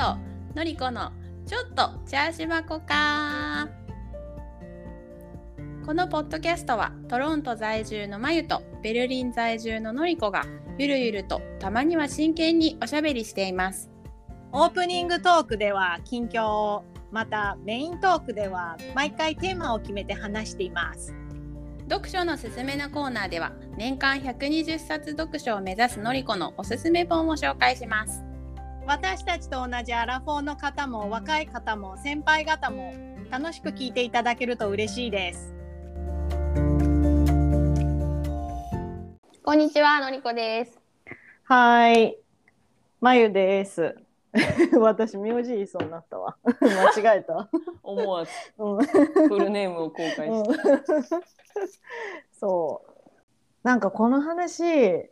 とのりこのちょっとチャーシュバコか。このポッドキャストはトロント在住のまゆとベルリン在住ののりこがゆるゆるとたまには真剣におしゃべりしています。オープニングトークでは近況をまたメイントークでは毎回テーマを決めて話しています。読書のすすめのコーナーでは年間120冊読書を目指すのりこのおすすめ本を紹介します私たちと同じアラフォーの方も若い方も先輩方も楽しく聞いていただけると嬉しいですこんにちはのりこですはい、まゆです。私名字言いそうになったわ。間違えた。思わずうんフルネームを公開うんして、そう。なんかこの話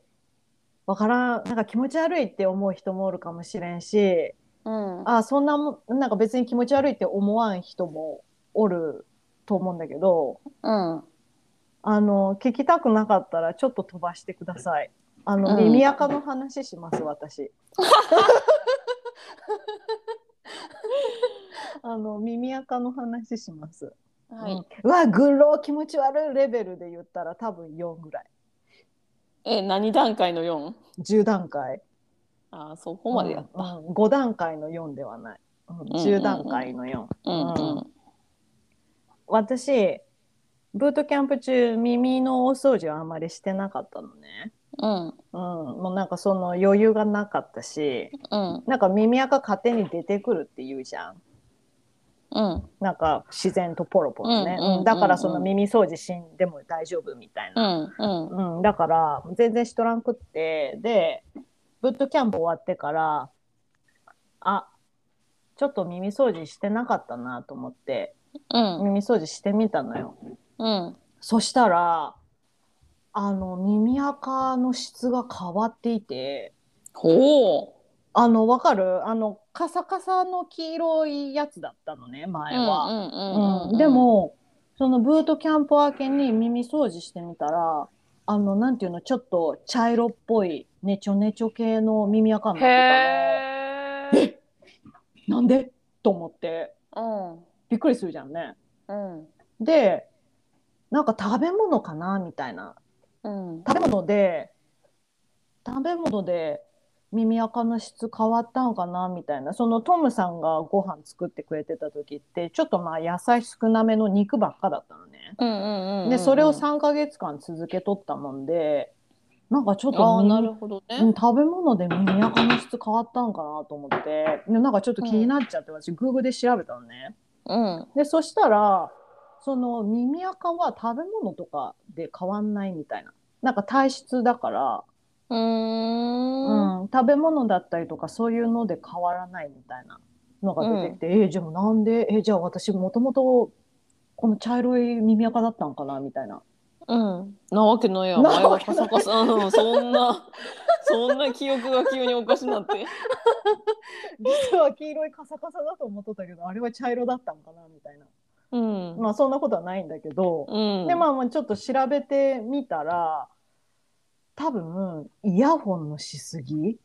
わからんなんか気持ち悪いって思う人もおるかもしれんし、うんあそんなもんなんか別に気持ち悪いって思わん人もおると思うんだけど、うんあの聞きたくなかったらちょっと飛ばしてください。あの、うん耳垢の話します私。あの耳垢の話します。はい、うんうわグロー気持ち悪いレベルで言ったら多分4ぐらい。え何段階の 4? 10段階。あそこまでやった、うんうん5段階の4ではない。うん、うん10段階の4。うん私ブートキャンプ中耳のお掃除はあんまりしてなかったのね。うんうん、もうなんかその余裕がなかったしうんなんか耳垢勝手に出てくるって言うじゃんうん。なんか自然とポロポロね、だからその耳掃除しんでも大丈夫みたいな、うんうんうん。だから全然しとらんくって。でブートキャンプ終わってからあちょっと耳掃除してなかったなと思って。うん。耳掃除してみたのよ。うん。そしたらあの耳垢の質が変わっていて。ほあのわかる？あのカサカサの黄色いやつだったのねう前は、でもそのブートキャンプ明けに耳掃除してみたらあのなんていうのちょっと茶色っぽいネチョネチョ系の耳垢になってたの。えなんで？と思って。うん。びっくりするじゃんね。うん。でなんか食べ物かな？みたいな。うん。食べ物で食べ物で耳垢の質変わったのかな？みたいな。そのトムさんがご飯作ってくれてた時ってちょっとまあ野菜少なめの肉ばっかだったのね。うんうんうんでそれを3ヶ月間続けとったもんでなんかちょっあとなるほどね、うん食べ物で耳垢の質変わったんかなと思って。でなんかちょっと気になっちゃって私 Google で調べたのね。うん。でそしたらその耳垢は食べ物とかで変わんないみたいな。なんか体質だから、うーん。うん、食べ物だったりとかそういうので変わらないみたいなのが出てきて、えーじゃあなんでえーじゃあ私もともとこの茶色い耳垢だったんかなみたいな。うん。なわけないやん。な前はカサカサ。うんそんなそんな記憶が急におかしなって。実は黄色いカサカサだと思っとったけどあれは茶色だったんかなみたいな。うん。まあそんなことはないんだけど、うん。でまあまあちょっと調べてみたら多分イヤホンのしすぎ。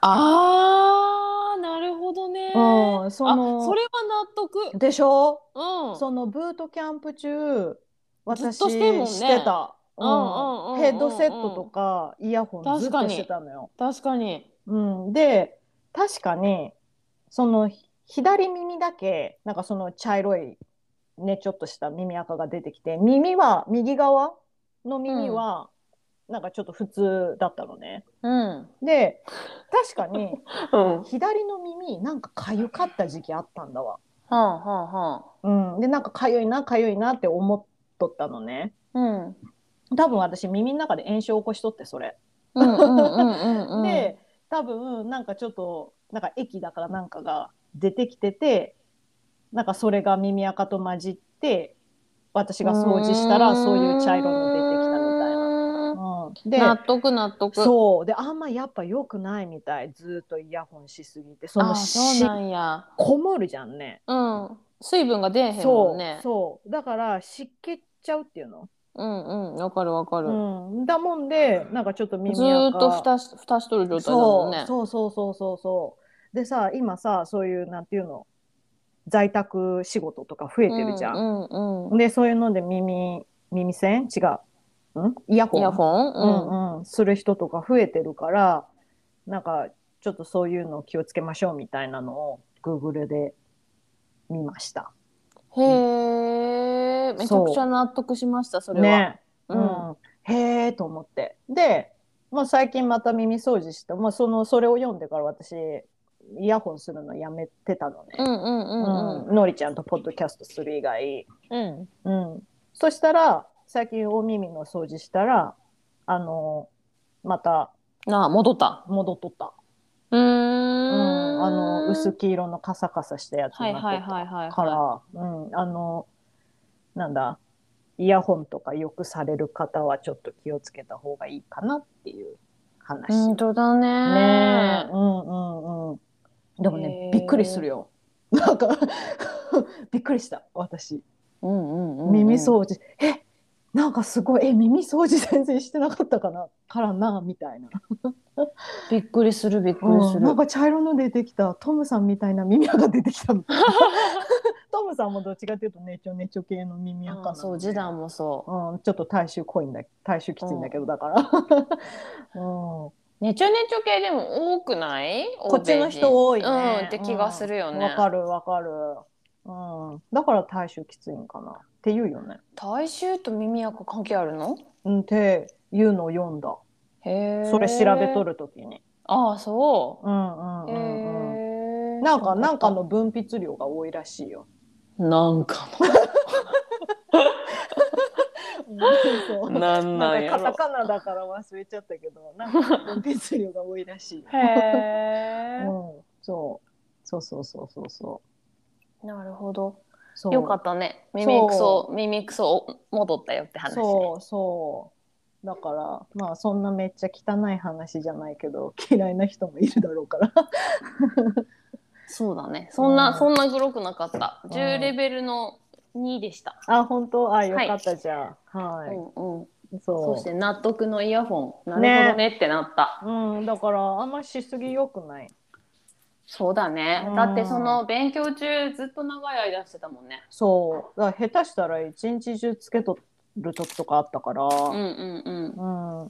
あーなるほどね。うん、そのあそれは納得。でしょ、うん。そのブートキャンプ中私してんもんね。してた、うん。ヘッドセットとかイヤホンずっとしてたのよ。確かに。うん、で確かにその左耳だけなんかその茶色いねちょっとした耳垢が出てきて耳は右側の耳はなんかちょっと普通だったのね。うん。で確かに うん。は左の耳なんか痒かった時期あったんだわ。あはあはうん、でなんか痒いな痒いなって思っとったのね。あうん。多分私耳の中で炎症を起こしとってそれ、うんうんうんうんうん。で多分なんかちょっとなんか液だからなんかが出てきててなんかそれが耳垢と混じって私が掃除したらそういう茶色の出てきたみたいな、なうん、で納得納得。そう。であんまやっぱ良くないみたい。ずっとイヤホンしすぎて。そのあそうしなんや。こもるじゃんね。うん。水分が出えへんもそうんね。そう。だから湿気ちゃうっていうの。うんうん。わかるわかる、うん、だもんでなんかちょっと耳ずっと蓋し蓋しとる状態だもんね。そうそうそうそうそう。そうでさ今さそういうなんていうの在宅仕事とか増えてるじゃん。うんうんうん。でそういうので耳耳栓？違う、ん、イヤホン？イヤホン、うん。うん、する人とか増えてるからなんかちょっとそういうの気をつけましょうみたいなのを Google で見ました。へえめちゃくちゃ納得しましたそれは。ね、ううん。んへえと思って。で、まあ、最近また耳掃除して、まあ、そのそれを読んでから私イヤホンするのやめてたのね。うんうんうん。うん。のりちゃんとポッドキャストする以外。うん。うん、そしたら最近お耳の掃除したらあのまたなあ戻った。戻っとった。うーんうん、あの薄黄色のカサカサしたやつになっとったはいはいはいはいはいから、うん、あのなんだイヤホンとかよくされる方はちょっと気をつけた方がいいかなっていう話。本当だねねえ、うんうんうん。でもねびっくりするよ。なんか びっくりした私。うんうんうんうん耳掃除、えなんかすごいえ耳掃除全然してなかったかな？からなみたいな。びっくりするびっくりする。うんなんか茶色の出てきたトムさんみたいな耳垢が出てきた。トムさんもどっちかっていうとネチョネチョ系の耳垢なので。あそう示談もそう。うん、ちょっと体臭濃いんだ体臭きついんだけどだから、うん、ネチョネチョ系でも多くない？こっちの人多いね、うんって気がするよね。わ、かるわかる、うん、だから体臭きついんかなって言うよね体臭と耳垢関係あるの？うんっていうのを読んだへえ。それ調べとる。るときにああそうんうんう。うんうんへえ。なんかなんかの分泌量が多いらしいよ。なんかの？なんなんやろなんかカタ。カナだから忘れちゃったけど、なんか分泌量が多いらしいよ。へえ。うん、そう。そうそうそうそうそう。なるほど。そうよかったね。耳くそ耳くそ戻ったよって話ね。そうそう。だからまあそんなめっちゃ汚い話じゃないけど嫌いな人もいるだろうから。そうだね。そんな、うんそんな黒くなかった。ん10レベルの2でした。あ本当？あよかったじゃあ。はい。うんうん。そそして納得のイヤホン。なるねほどねってなった。う。うんだからあんましすぎよくない。そうだねう。んだってその勉強中ずっと長い間してたもんね。そう。だから下手したら一日中つけとる時とかあったから。うんうんうん。うん、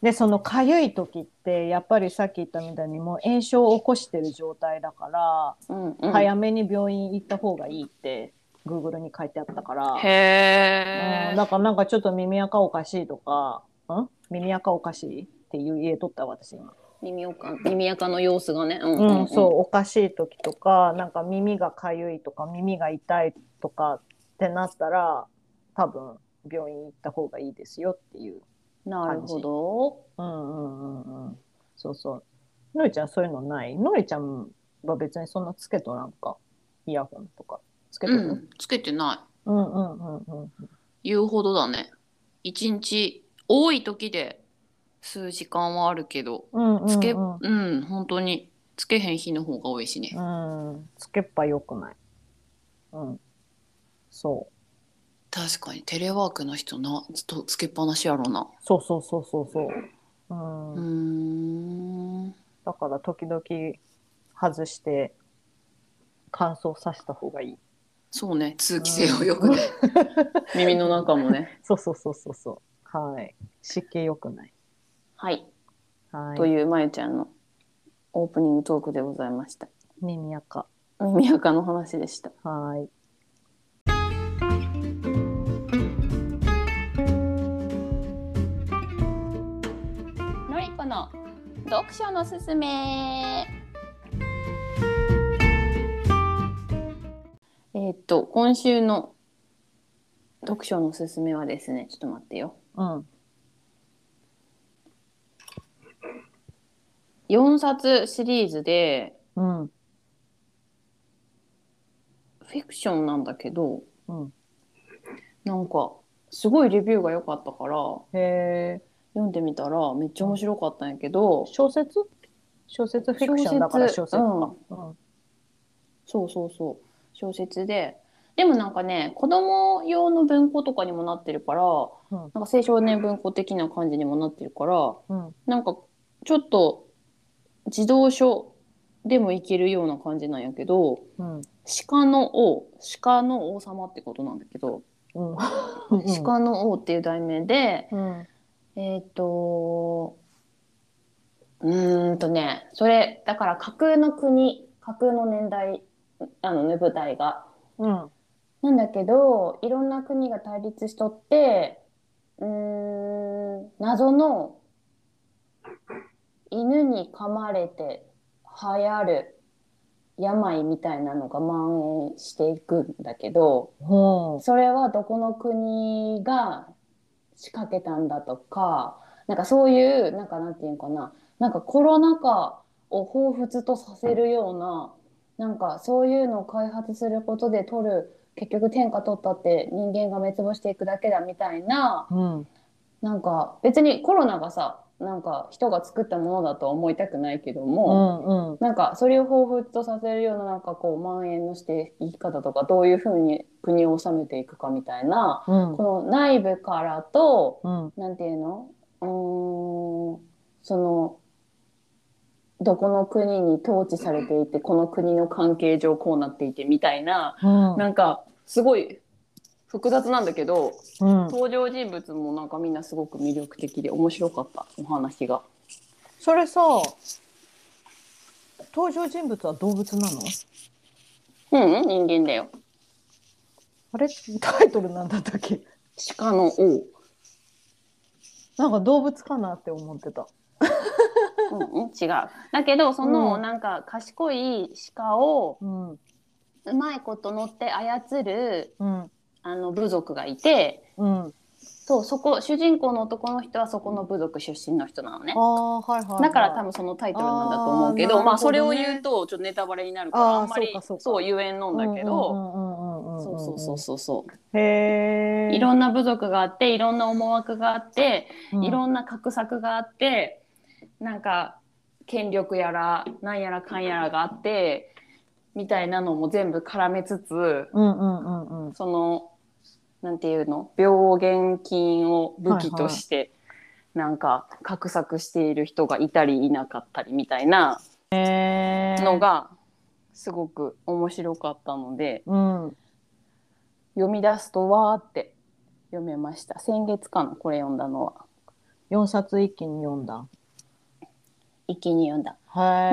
でそのかゆい時ってやっぱりさっき言ったみたいにもう炎症を起こしてる状態だから、うんうん、早めに病院行った方がいいって Google に書いてあったから、へえ、うん、だからなんかちょっと耳垢おかしいとかん？耳垢おかしいっていう家とった私今、耳おか耳垢の様子がね。うんううんん、そうおかしい時とかなんか耳がかゆいとか耳が痛いとかってなったら多分病院行った方がいいですよっていうなるほど。うんうんうんうん。そうそう。のりちゃんそういうのない？のりちゃんは別にそんなつけとなんか？イヤホンとかつけとる、うん、つけてない。うん、うんうんうん言うほどだね。一日多い時で数時間はあるけど、うんうんうん。つけ、ううんん、本当につけへん日の方が多いしね。うんつけっぱよくない。うん。そう。確かにテレワークの人なずっとつけっぱなしやろな。そうそうそうそうそう。うん、うーん。だから時々外して乾燥させた方がいい。そうね、通気性をよくね。耳の中もね。そうそうそうそうそう。はい。湿気よくないはい。はいというまゆちゃんのオープニングトークでございました。耳垢耳垢の話でした。はいのりこの読書のすすめ。えーっと今週の読書のおすすめはですね、ちょっと待ってよ。うん4冊シリーズでうん。フィクションなんだけど、うん。なんかすごいレビューが良かったからへえ読んでみたらめっちゃ面白かったんやけど、小説？小説フィクションだから小説か。うん。うん。そうそうそう。小説で。でもなんかね子供用の文庫とかにもなってるから、うん。なんか青少年文庫的な感じにもなってるからうん。なんかちょっと児童書でもいけるような感じなんやけどうん。鹿の王鹿の王様ってことなんだけど、うん。鹿の王っていう題名で、うん。えっ、とうーんとねそれだから架空の国架空の年代あのね舞台が。うん。なんだけどいろんな国が対立しとってうーん謎の犬に噛まれて流行る病みたいなのが蔓延していくんだけどほそれはどこの国が仕掛けたんだとかなんかそういうなんかなんていうのかななんかコロナ禍を彷彿とさせるようななんかそういうのを開発することで取る結局天下取ったって人間が滅亡していくだけだみたいなううん。なんか別にコロナがさなんか人が作ったものだとは思いたくないけどうも、んうん。なんかそれを彷彿とさせるようななんかこう蔓延のしていき方とかどういうふうに国を治めていくかみたいなうん。この内部からとうん。なんていうの？うーんそのどこの国に統治されていてこの国の関係上こうなっていてみたいなうん。なんかすごい複雑なんだけどうん登場人物もなんかみんなすごく魅力的で面白かったお話が。それさ登場人物は動物なの？うん、うん、人間だよ。あれ？タイトルなんだったっけ？鹿の王。なんか動物かなって思ってたうん、うん、違う。だけどその、うんなんか賢い鹿をうんうまいこと乗って操るうんあの部族がいてうんそうそこ主人公の男の人はそこの部族出身の人なのね。はいはいはい。だから多分そのタイトルなんだと思うけどね。まあそれを言うとちょっとネタバレになるからあんまりそうかそうか。そう言えんのんだけど、そうそうそうそうそう。へえいろんな部族があっていろんな思惑があって、うん。いろんな画策があってなんか権力やらなんやらかんやらがあってみたいなのも全部絡めつつうんうんうんうん。そのなんていうの？病原菌を武器として、なんか画策している人がいたりいなかったりみたいなのがすごく面白かったのでうん読み出すとわーって読めました。先月かな？これ読んだのは。四冊一気に読んだ一気に読んだ。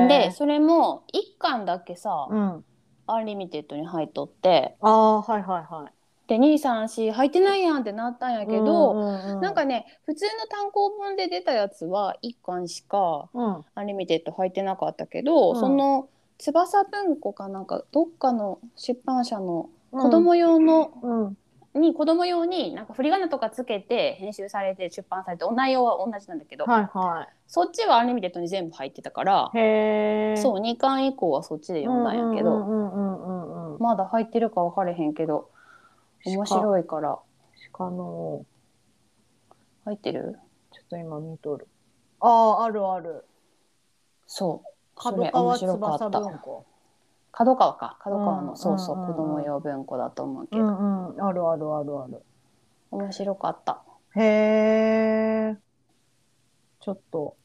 でそれも1巻だけさ、うん。アンリミテッドに入っとって。ああはいはいはい。で234入ってないやんってなったんやけど、うんうんうん。なんかね普通の単行本で出たやつは1巻しかうん。アンリミテッド入ってなかったけど、うん。その翼文庫かなんかどっかの出版社の子供用の、うん。に子供用になんか振り仮名とかつけて編集されて出版されて内容は同じなんだけど、はいはそっちはアンリミテッドに全部入ってたから、そう2巻以降はそっちで読んだんやけど、まだ入ってるか分かれへんけど面白いから。鹿の。入ってる？ちょっと今見とる。あああるある。そう。そ角川翼文庫。角川か。角川の、うんそうそう、子供用文庫だと思うけうど、んうん。あるあるあるある。面白かった。へえちょっと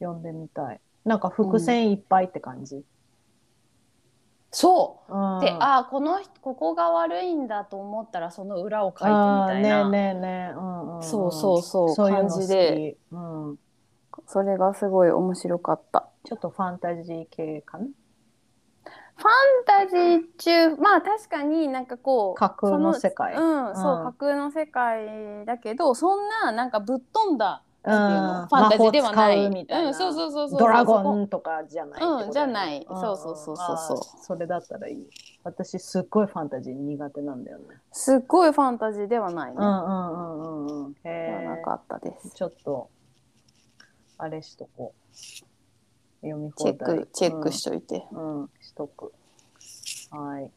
読んでみたい。なんか伏線いっぱいって感じ、そう。うん。であーこの人ここが悪いんだと思ったらその裏を書いてみたいな、ねえねえねえ、うんうんん。そうそうそうそう感じで。うん、それがすごい面白かった。ちょっとファンタジー系かな？ファンタジー中まあ確かになんかこう架空の世界。うん、そううん。架空の世界だけどそんななんかぶっ飛んだうん。ファンタジーではない。みたいな。うん、そうそうそうそう。ドラゴンとかじゃない。うんじゃない。んそうそうそうそうそう。それだったらいい。私すっごいファンタジー苦手なんだよね。すっごいファンタジーではないね、うんうんうんうん。うんでへえはなかったですちょっとあれしとこう。読みチェックチェックしといて、うん、うん、しとく。はい。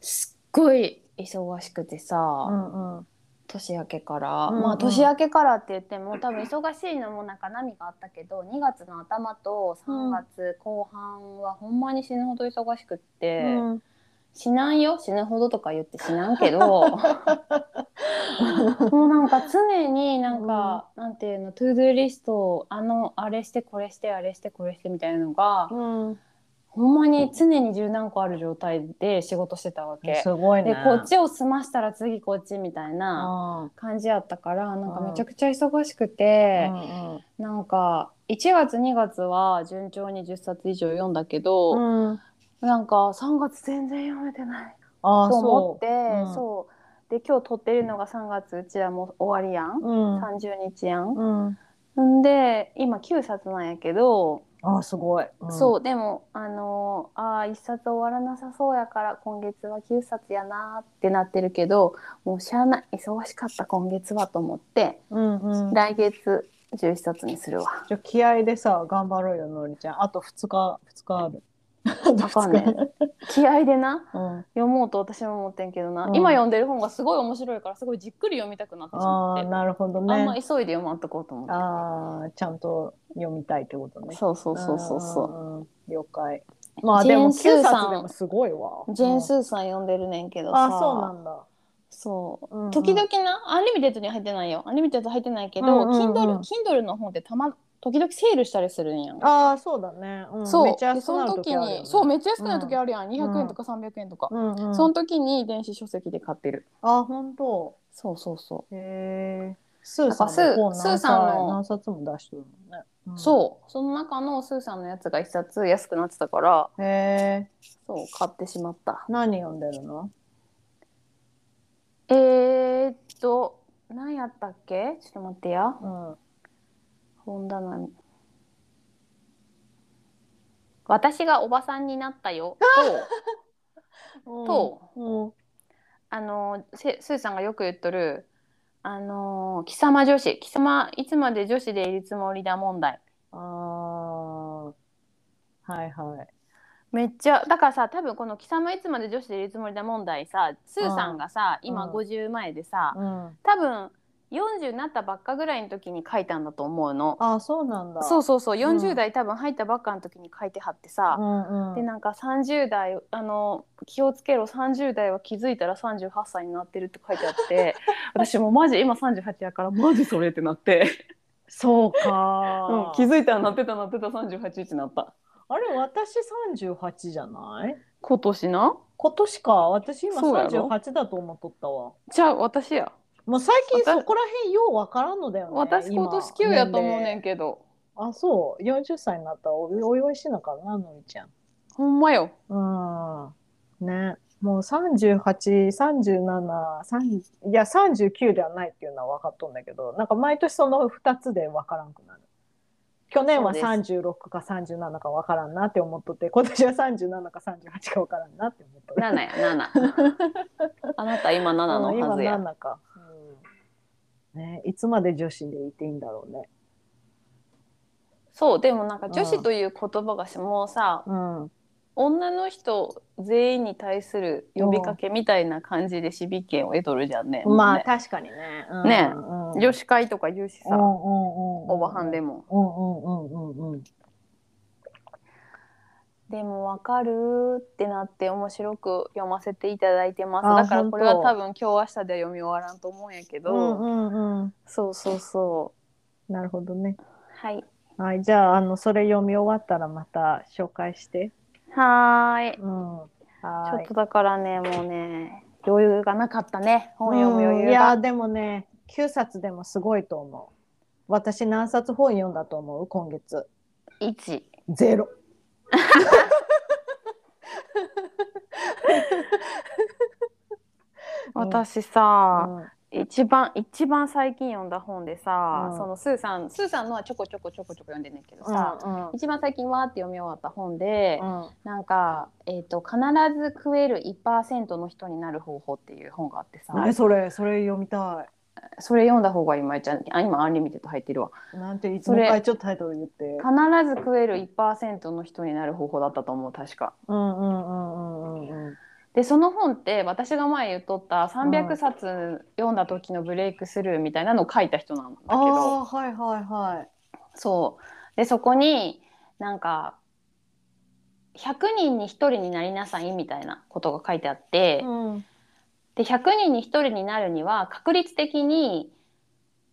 すっごい忙しくてさ、うんうん年明けから、うんうん。まあ年明けからって言っても多分忙しいのもなんか波があったけど2月の頭と3月後半はほんまに死ぬほど忙しくって、うん。死なんよ？死ぬほどとか言って死なんけど。もうなんか常になんか、なんていうの to do list をあのあれしてこれしてあれしてこれしてみたいなのがうんほんまに常に十何個ある状態で仕事してたわけ。すごいね。でこっちを済ましたら次こっちみたいなあ感じやったからなんかうん。めちゃくちゃ忙しくてー、うんなんか1月2月は順調に10冊以上読んだけど、うん。うんなんか3月全然読めてないと思ってう。ん。そう。で今日撮ってるのが3月うちらもう終わりやん、そううん30日やん。うん。んで今9冊なんやけど、あーすごい、うん。そうでもあのーあー1冊終わらなさそうやから今月は9冊やなーってなってるけどもうしゃあない忙しかった今月はと思って、うんうん。来月11冊にするわ。じゃあ気合でさ頑張ろうよのりちゃん。あと2日2日ある あかんね気合でなうん、読もうと私も思ってんけどな、うん。今読んでる本がすごい面白いからすごいじっくり読みたくなってしまって。ああなるほどあんまね急いで読まんとこうと思って。ああちゃんと読みたいってことね。そうそうそうそうそう。了解。まあでも9ジェーンスーさん冊でもすごいわ。ジェーン・ースーさん読んでるねんけどさ。あそうなんだ。そう、うんうん。時々なアンリミテッドには入ってないよ。アンリミテッド入ってないけど、うんうんうん Kindle, Kindle の本ってたま時々セールしたりするんやん。ああそうだね、うん、そう。めっちゃ安くでその時なる時あるよ、ね、にそうめっちゃ安くなる時あるやん、ん。200円とか300円とか、うん。うん、その時に電子書籍で買ってる。あ本当。そうそうそへえスーさんなんかスーも本何スーさんの何冊も出してるもんね、う、ん。そう。その中のスーさんのやつが一冊安くなってたからへえそう買ってしまった。何読んでるの？えー、っと何やったっけ？ちょっと待ってや。うん本棚に。私がおばさんになったよ。と。と。うん。あのせスーさんがよく言っとる。あの貴様女子。貴様いつまで女子でいるつもりだ問題。ああはいはい。めっちゃだからさ多分この貴様いつまで女子でいるつもりだ問題さスーさんがさ今うん。50前でさうん。多分40になったばっかぐらいの時に書いたんだと思うの。ああそうなんだ。そうそうそう。うん。40代多分入ったばっかの時に書いてはってさ、うんうん。でなんか30代あの気をつけろ。30代は気づいたら38歳になってるって書いてあって。私もうマジ今38やからマジそれってなって、そうか。うん、気づいたらなってたなってた。38ってなった。あれ私38じゃない？今年な？今年か。私今そうやろ？38だと思っとったわ。じゃあ私やもう最近私そこら辺ようわからんのだよね私今年9やと思うねんんけど。あそう。40歳になった。らおお祝いしなかなのりちゃん。ほんまよ。うん。ね。もう3837いや39ではないっていうのは分かっとんだけどなんか毎年その2つで分からんくなる。去年はそう36か37か分からんなって思っとって今年は37か38か分からんなって思っとる。7や7 あなた今7のうんはずや。今7か、うんね、いつまで女子でいていいんだろうね。そうでもなんか女子という言葉がしもうさうん。女の人全員に対する呼びかけみたいな感じでシビ権を得とるじゃんね。まあね確かにね。うん。ね。うん、女子会とか言うしさ、うんうんうんうん、おばはんでも。うんうんうんうんうん。でも分かるってなって面白く読ませていただいてます。あだからこれは多分今日明日で読み終わらんと思うんやけど、うんうんうん。そうそうそなるほどね。う。はい。はい、じゃあ、あの、それ読み終わったらまた紹介して。はーい。うん。はーいちょっとだからね、もうね、余裕がなかったね。本読む余うん裕が。いや、でもね、9冊でもすごいと思う。私何冊本読んだと思う？今月。1。ゼロ。私さ、うん。一番一番最近読んだ本でさ、うん。そのスーさんスーさんのはちょこちょこちょこちょこ読んでんねんけどさ、うん一番最近わーって読み終わった本で、うん。なんか、えーと「必ず食える1%の人になる方法」っていう本があってさ、何それそれ読みたそれ読んだ方が今いちゃんあ今アンリミテッド入ってるわい。なんていつもう一回ちょっとタイトル言って。必ず食える1%の人になる方法だったと思う確か。うんうんうんうんうんうん。でその本って私が前言っとった300冊読んだ時のブレイクスルーみたいなのを書いた人なんだけあどあはいはいはい。そうでそこになんか100人に1人になりなさいみたいなことが書いてあって、うんで100人に1人になるには確率的に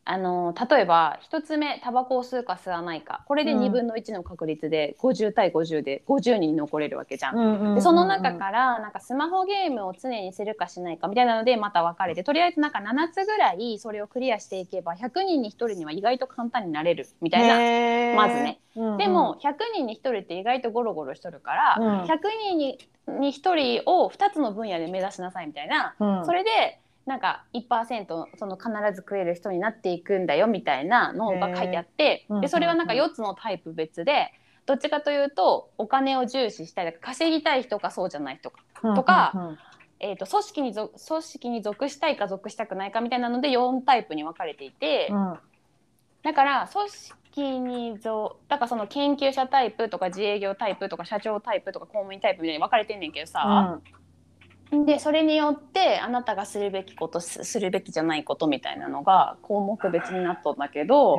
あの例えば1つ目タバコを吸うか吸わないか。これでうん。2分の1の確率で50対50で50人残れるわけじゃん。うんうんうんうん。でその中からなんかスマホゲームを常にするかしないかみたいなのでまた分かれてとりあえずなんか7つぐらいそれをクリアしていけば100人に1人には意外と簡単になれる。みたいな。まずね、うんうん。でも100人に1人って意外とゴロゴロしとるから、うん。100人にに1人を2つの分野で目指しなさいみたいな、うん。それでなんか1%その必ず食える人になっていくんだよみたいなのが書いてあって、でそれはなんかうんうん4つのタイプ別でどっちかというとお金を重視したい稼ぎたい人かそうじゃない人か、とかうんうんえー、と組織にぞ組織に属したいか属したくないかみたいなので4タイプに分かれていて。うん。だから組織にぞだからその研究者タイプとか自営業タイプとか社長タイプとか公務員タイプみたいに分かれてんねんけどさ、でそれによってあなたがするべきことすするべきじゃないことみたいなのが項目別になっとんだけど、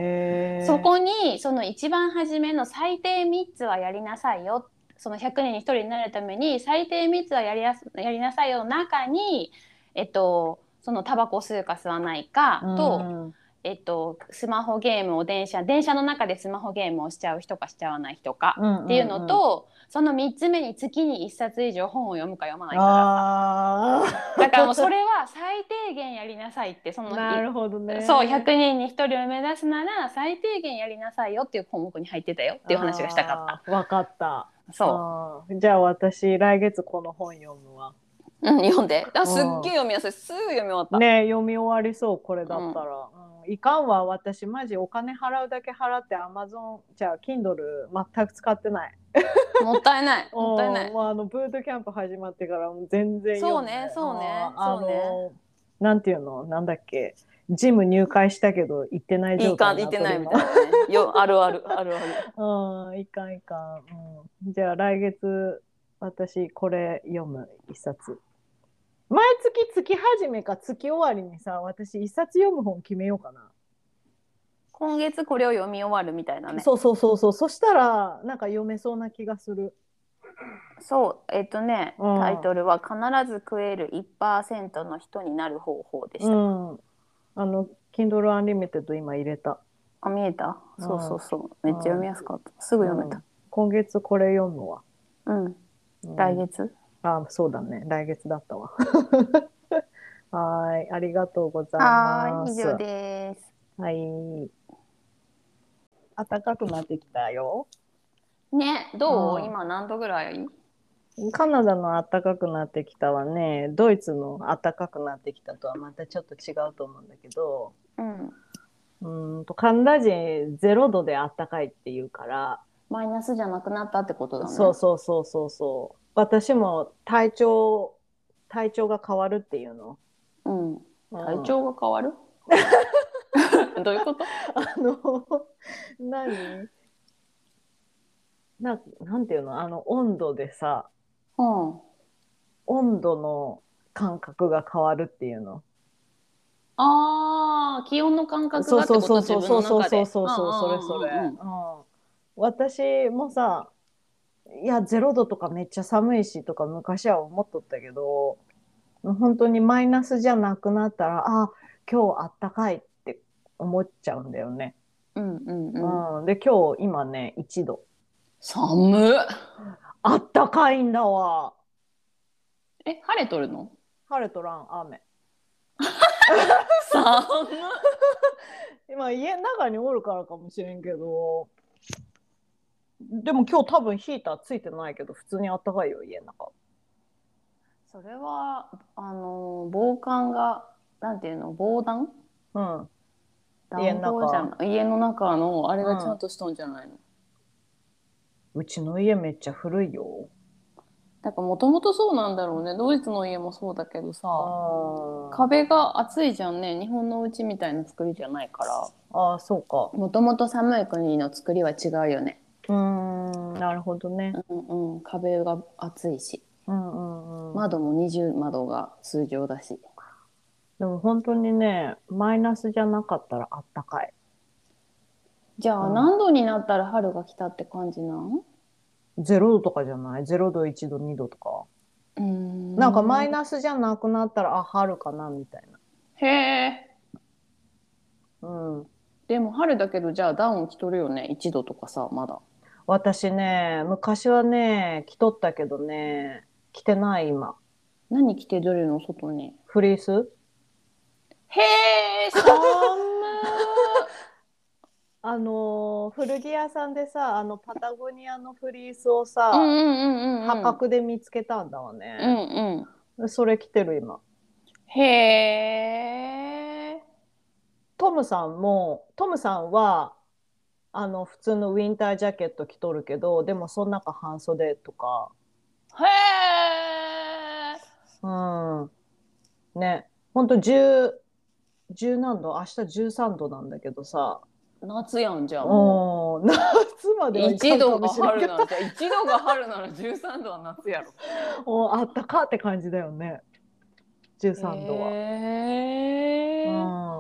そこにその一番初めの最低3つはやりなさいよ。その100人に1人になるために最低3つはやりやすやりなさいよの中に、えっと、そのタバコ吸うか吸わないかと、うん。えっと、スマホゲームを電車電車の中でスマホゲームをしちゃう人かしちゃわない人かうん。っていうのと、その3つ目に月に1冊以上本を読むか読まないか。あだからもうそれは最低限やりなさいってそのあなるほどね。そう100人に1人を目指すなら最低限やりなさいよっていう項目に入ってたよっていう話がしたかった。分かった。そあー。じゃあ私来月この本読むわ。う、うん、読んで。あすっげえ読みやすい。すぐ読み終わった、ね読み終わりそうこれだったら、うんいかんわ私マジお金払うだけ払ってアマゾンじゃあ Kindle 全く使ってない。もったいない。もったいない。うんもうあのブートキャンプ始まってからもう全然そうねそうねそうね。のなんていうのなんだっけジム入会したけど行ってないいい状態にか言ってないみたいなね。よあるあるあるある。うん、いかんいかん。うん、じゃあ来月、私これ読む一冊。毎月月始めか月終わりにさ、私一冊読む本決めようかな。今月これを読み終わるみたいなね。そうそうそうそう。そしたら、なんか読めそうな気がする。そう。えっ、とね、うん。タイトルは「必ず食える1%の人になる方法」でした、うん。あの、Kindle Unlimited 今入れた。あ見えた、うん。そうそうそう。めっちゃ読みやすかった。すぐ読めた。今月これ読むわ。うん、うん。来月？あ、そうだね。来月だったわ。はーい。ありがとうございます。はーい以上ですはい。暖かくなってきたよ。ねどう、うん今何度ぐらい？カナダの暖かくなってきたはね、ドイツの暖かくなってきたとはまたちょっと違うと思うんだけど、うんうーんとカナダ人0度で暖かいっていうから、マイナスじゃなくなったってことだねそうそうそうそうそう。私も体調、体調が変わるっていうの。うん。うん。体調が変わる、どういうこと？あの、何？ななんていうの？あの温度でさ、うん。温度の感覚が変わるっていうの。ああ気温の感覚がってこと？そうそうそうそうそうそうそうそれそれ。うん。私もさ、いやゼロ度とかめっちゃ寒いしとか昔は思っとったけど、本当にマイナスじゃなくなったら、あ今日あったかいって思っちゃうんだよね。うんうんうん、うん、で今日今ね1度。寒っあったかいんだわ。え晴れとるの？晴れとらん雨。寒っ 今家の中におるからかもしれんけどでも今日多分ヒーターついてないけど普通にあったかいよ家の中。それはあの防寒がなんていうの防弾？うん。家の中。家の中のあれうんがちゃんとしとんじゃないの、うちの家めっちゃ古いよ。だからもともとそうなんだろうね。ドイツの家もそうだけどさ壁が厚いじゃんね。日本の家みたいな作りじゃないから。あーそうか。もともと寒い国の作りは違うよねうーんなるほどね。うんうん壁が厚いし。うんうんうん、窓も二重窓が通常だし。でも本当にねマイナスじゃなかったらあったかい。じゃあうん。何度になったら春が来たって感じなん？0度とかじゃない？0度1度2度とか？うーん。なんかマイナスじゃなくなったらあ春かなみたいな。へえ。ううん。でも春だけどじゃあダウン着とるよね？1度とかさまだ私ね、昔はね、着とったけどね、着てない今。何着て出るの外に？フリース？へえ寒 あのー古着屋さんでさ、あのパタゴニアのフリースをさ、ーうんうんうんうん破格で見つけたんだわうね。んうんそれ着てる今。へえトムさんも、トムさんは、あの、普通のウィンタージャケット着とるけど、でもその中半袖とか、へえうん。ね、ほんと10、10何度？明日13度なんだけどさ、夏やんじゃあもう。ん、夏まうではいか1ん。か度が春ならじゃあ1度が春なら13度は夏やろ。もうあったかって感じだよね。13度は。へえう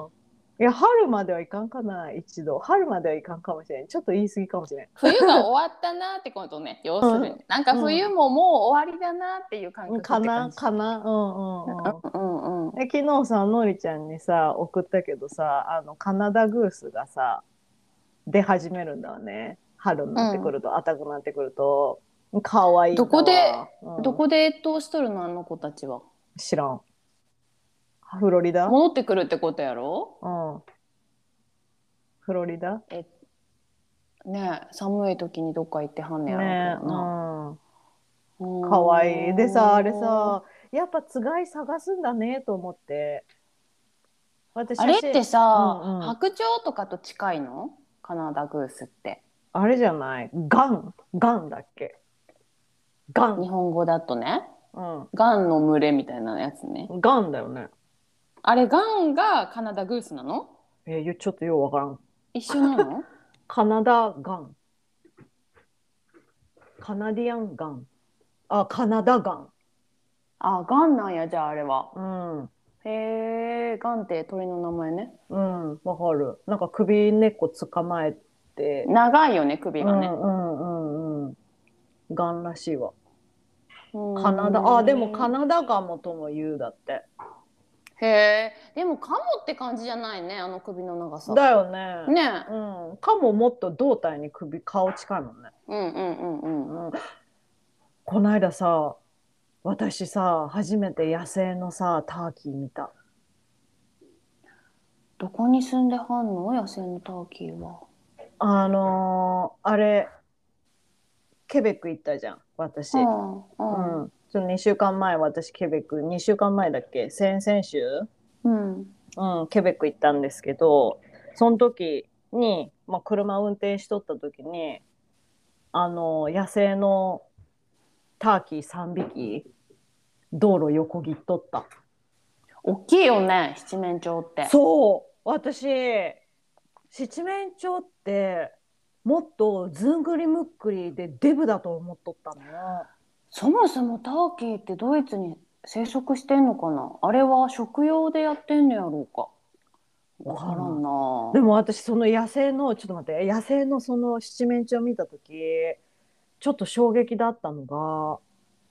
ん。いや、春まではいかんかな、一度。春まではいかんかもしれん。ちょっと言い過ぎかもしれん。冬が終わったなってことね 要するに、なんか冬ももう終わりだなっていう感覚かな、かな。うんうんうん。うんうんえ昨日さ、のりちゃんにさ、送ったけどさ、あの、カナダグースがさ、出始めるんだわね。春になってくると、暖かくなってくると。かわいい。どこでうんどこで越冬しとるのあの子たちは知らん。フロリダ？戻ってくるってことやろ？うん。フロリダ？ねえ寒い時にどっか行ってはんねやろねうけどな、うん。うんかわいい。でさ、あれさ、やっぱつがい探すんだねと思って。私あれってさ、うんうん白鳥とかと近いの？カナダグースってあれじゃないガンガンだっけ？ガン。日本語だとねうん。ガンの群れみたいなやつねガンだよね。あれガンがカナダグースなの？えー、ちょっとようわからん。一緒なの？カナダガン。カナディアンガン。あ、カナダガン。あガンなんやじゃああれはうん。へえガンって鳥の名前ねうん、わかる。なんか首根っこ捕まえて。長いよね首がね、うんうんうんうん。ガンらしいわ。うんカナダ、あ、でもカナダガモとも言うだって。へえでもカモって感じじゃないねあの首の長さだよね。ねうん。カモもっと胴体に首、顔近いもんね。うんうんうんうんうん。この間さ、私さ、初めて野生のさ、ターキー見た。どこに住んではんの？野生のターキーはあのーあれ、ケベック行ったじゃん、私。ううんうんん。その2週間前、私、ケベック、2週間前だっけ？先々週？うん。うん、ケベック行ったんですけど、その時に、まあ、車運転しとった時に、あの、野生のターキー3匹、道路横切っとった。大きいよね七面鳥って。そう。私、七面鳥って、もっとずんぐりむっくりでデブだと思っとったの。よ。そもそもターキーってドイツに生息してんのかな？あれは食用でやってんのやろうか。わからんな。でも私その野生のちょっと待って野生のその七面鳥を見た時ちょっと衝撃だったのが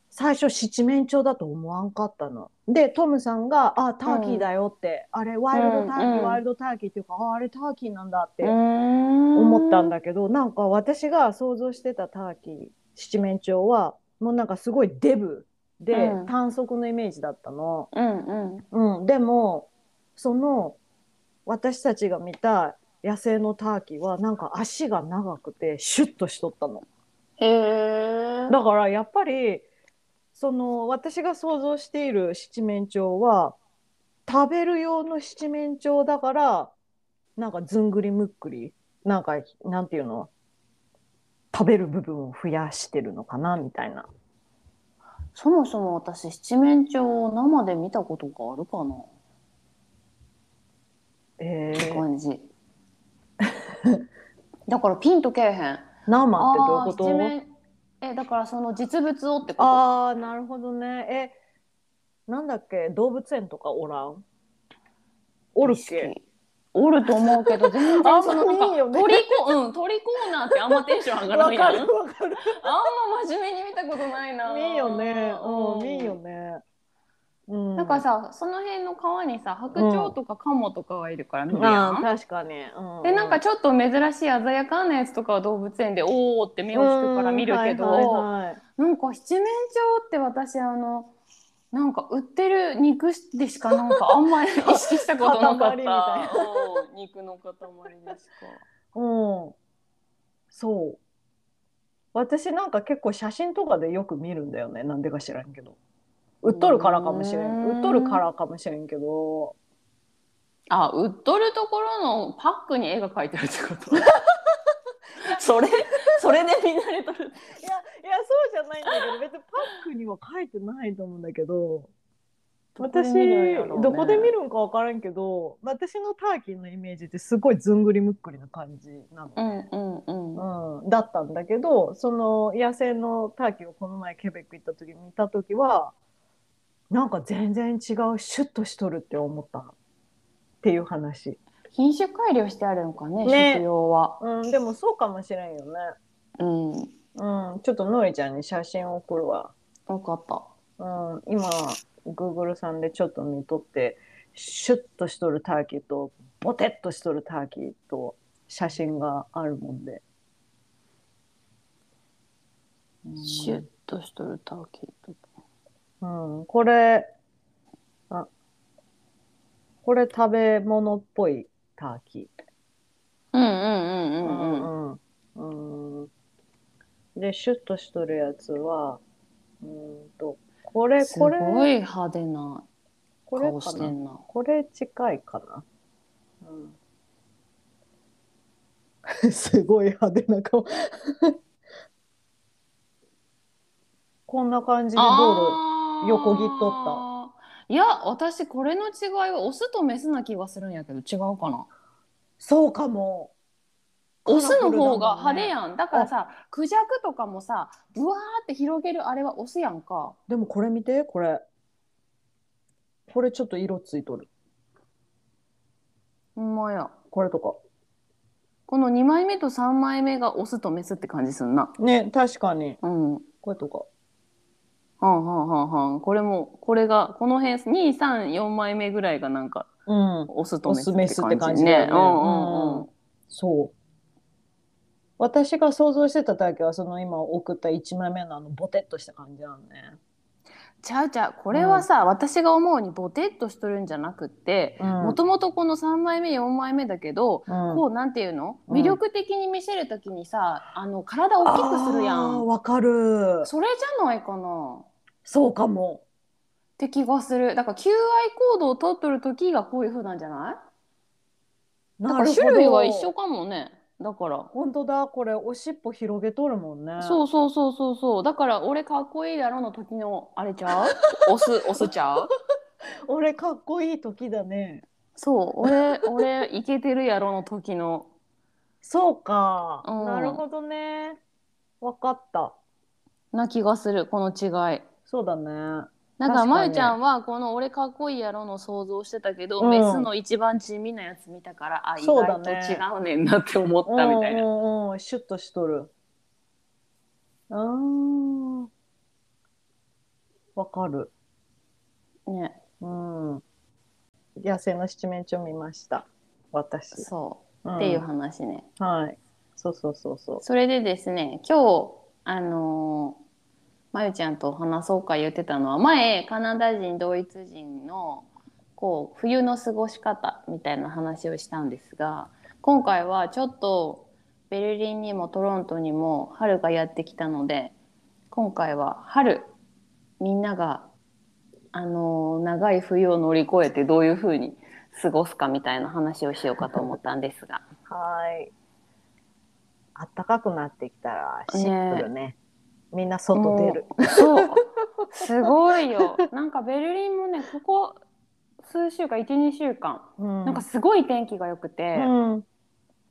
最初七面鳥だと思わんかったの。でトムさんが「あターキーだよ」って、あれワイルドターキー、うんうんワイルドターキーっていうかああれターキーなんだって思思ったんだけど、なんか私が想像してたターキー七面鳥はもうなんかすごいデブで、うん。短足のイメージだったの。うんうん。うん、でもその私たちが見た野生のターキーはなんか足が長くてシュッとしとったの。へえだからやっぱりその私が想像している七面鳥は食べる用の七面鳥だからなんかずんぐりむっくりなんかなんていうの？食べる部分を増やしてるのかなみたいな。そもそも私七面鳥を生で見たことがあるかな？ってえー、感じ。だからピンとけえへん。生ってどういうこと？えだからその実物をってこと？ああ、なるほどね。え、なんだっけ、動物園とかおらん？おるっけ？おると思うけど全然そのなん見んよね。か鳥コ うん鳥コーナーってあんまテンション上がらんやんあんま。真面目に見たことないな。見んよね。うん、うん見んよね。うん。なんかさその辺の川にさ白鳥とかカモとかがいるから見るやん。確かに、うん。でなんかちょっと珍しい鮮やかなやつとかは動物園でおおって目を引くから見るけど、うん。はいはいはい。なんか七面鳥って私あのなんか売ってる肉でしかなんかあんまり意識したことなかった。肉の塊でしか。うん、そう。私なんか結構写真とかでよく見るんだよね。なんでか知らんけど。売っとるからかもしれうんん。売っとるからかもしれんけど。あ売っとるところのパックに絵が描いてるってこと？それ？それで見慣れとる。いやいやそうじゃないんだけど別にパックには書いてないと思うんだけど私どこで見るんか分からんけど私のターキーのイメージってすごいずんぐりむっくりな感じなの。うんうんうん。うん、だったんだけどその野生のターキーをこの前ケベック行った時に見た時はなんか全然違うシュッとしとるって思った。のっていう話、品種改良してあるのかねね。食用は。うん、でもそうかもしれんよね、うんうん、ちょっとのりちゃんに写真送るわ、よかった。うん、今 Google さんでちょっと見とってシュッとしとるターキーとボテッとしとるターキーと写真があるもんで、うんシュッとしとるターキーと。うん、これ、あ、これ食べ物っぽいターキうんうんー。うんうんうん。うんうんで、シュッとしとるやつは、うーんと、これ、すこれ、ごい派手なこれ顔かな？してんな。これ近いかな？うん、すごい派手な顔。こんな感じで道ー横切っとったいや私これの違いはオスとメスな気がするんやけど違うかな？そうかも。オスの方が派手ん。やんだからさクジャクとかもさブワーって広げるあれはオスやんかでもこれ見て、これ。これちょっと色ついとる。ほんまやこれとか。この2枚目と3枚目がオスとメスって感じすんなね、確かに。うんはこれとか。んはんはんはんこれもこれがこの辺234枚目ぐらいがなんかうん。オスとメスオスメスってって感じね感じだよねうんうんうんそう。私が想像してただけは、その今送った1枚目のあのボテッとした感じなのね。ちゃうちゃうこれはさ、私が思うにボテッとしとるんじゃなくってもともとこの3枚目4枚目だけど、うん。こうなんていうの？うん。魅力的に見せるときにさあの体を大きくするやん。わかる。それじゃないかな。っそうかも。て気がする。だから求愛行動をとっとる時がこういう風なんじゃない？だから種類は一緒かもねだから本当だ、これおしっぽ広げとるもんね。そうそうそうそうそうだから俺かっこいいだろの時のあれちゃう？オスオスちゃう？俺かっこいい時だね。そう俺俺イケてるやろの時のそうか。うんなるほどね。わかった。な気がするこの違いそうだね。だから確かにまゆちゃんはこの俺かっこいいやろの想像してたけど、うんメスの一番地味なやつ見たからあ意そうだ外とね違うねんなって思ったみたいな。うんうんうん、シュッとしとる。あーわかる。ねうん。野生の七面鳥見ました。私。そう、んっていう話ね。はい。そうそうそうそう。それでですね今日あのーまゆちゃんと話そうか言ってたのは前カナダ人ドイツ人のこう冬の過ごし方みたいな話をしたんですが今回はちょっとベルリンにもトロントにも春がやってきたので今回は春みんながあのー長い冬を乗り越えてどういうふうに過ごすかみたいな話をしようかと思ったんですが。はい。暖かくなってきたらシンプルね。みんな外出る。そう。すごいよ。なんかベルリンもね、ここ数週間、1、2週間、うんなんかすごい天気が良くて、うん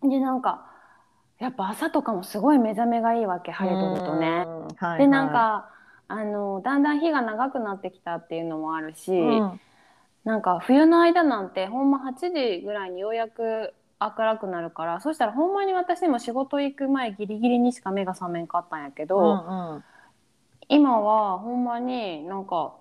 で、なんか、やっぱ朝とかもすごい目覚めがいいわけ、晴れとるとね。うんはいで、なんか、あの、だんだん日が長くなってきたっていうのもあるし、うんなんか冬の間なんてほんま8時ぐらいにようやく明るくなるからそしたらほんまに私も仕事行く前ギリギリにしか目が覚めんかったんやけど、うんうん今はほんまになんか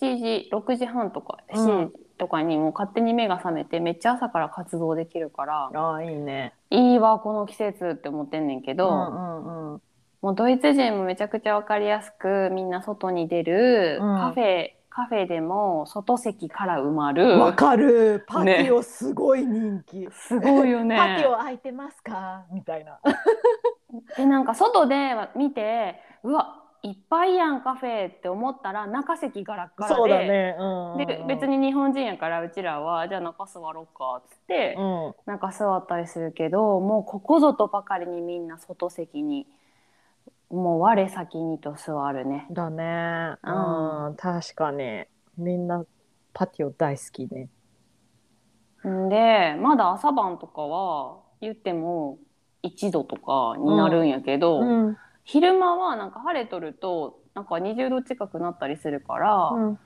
7時6時半とかうん7時とかにもう勝手に目が覚めてめっちゃ朝から活動できるから、ああいいね。いいわこの季節って思ってんねんけど、うんうんうん。もうドイツ人もめちゃくちゃ分かりやすくみんな外に出る、うんカフェカフェでも外席から埋まるわかる。パティオすごい人気。すごいよね。パティオ空いてますか？みたいな。でなんか外で見てうわいっぱいやんカフェって思ったら中席ガラッガラでそうだね。うんうんうんで別。に日本人やからうちらはじゃあ中座ろうかっつって、うん。中座ったりするけどもうここぞとばかりにみんな外席にもう我先にと座るね。だね。ううん。確かに。みんなパティオ大好きね。んでまだ朝晩とかは言っても1度とかになるんやけど、うん。昼間はなんか晴れとるとなんか20度近くなったりするから、うん。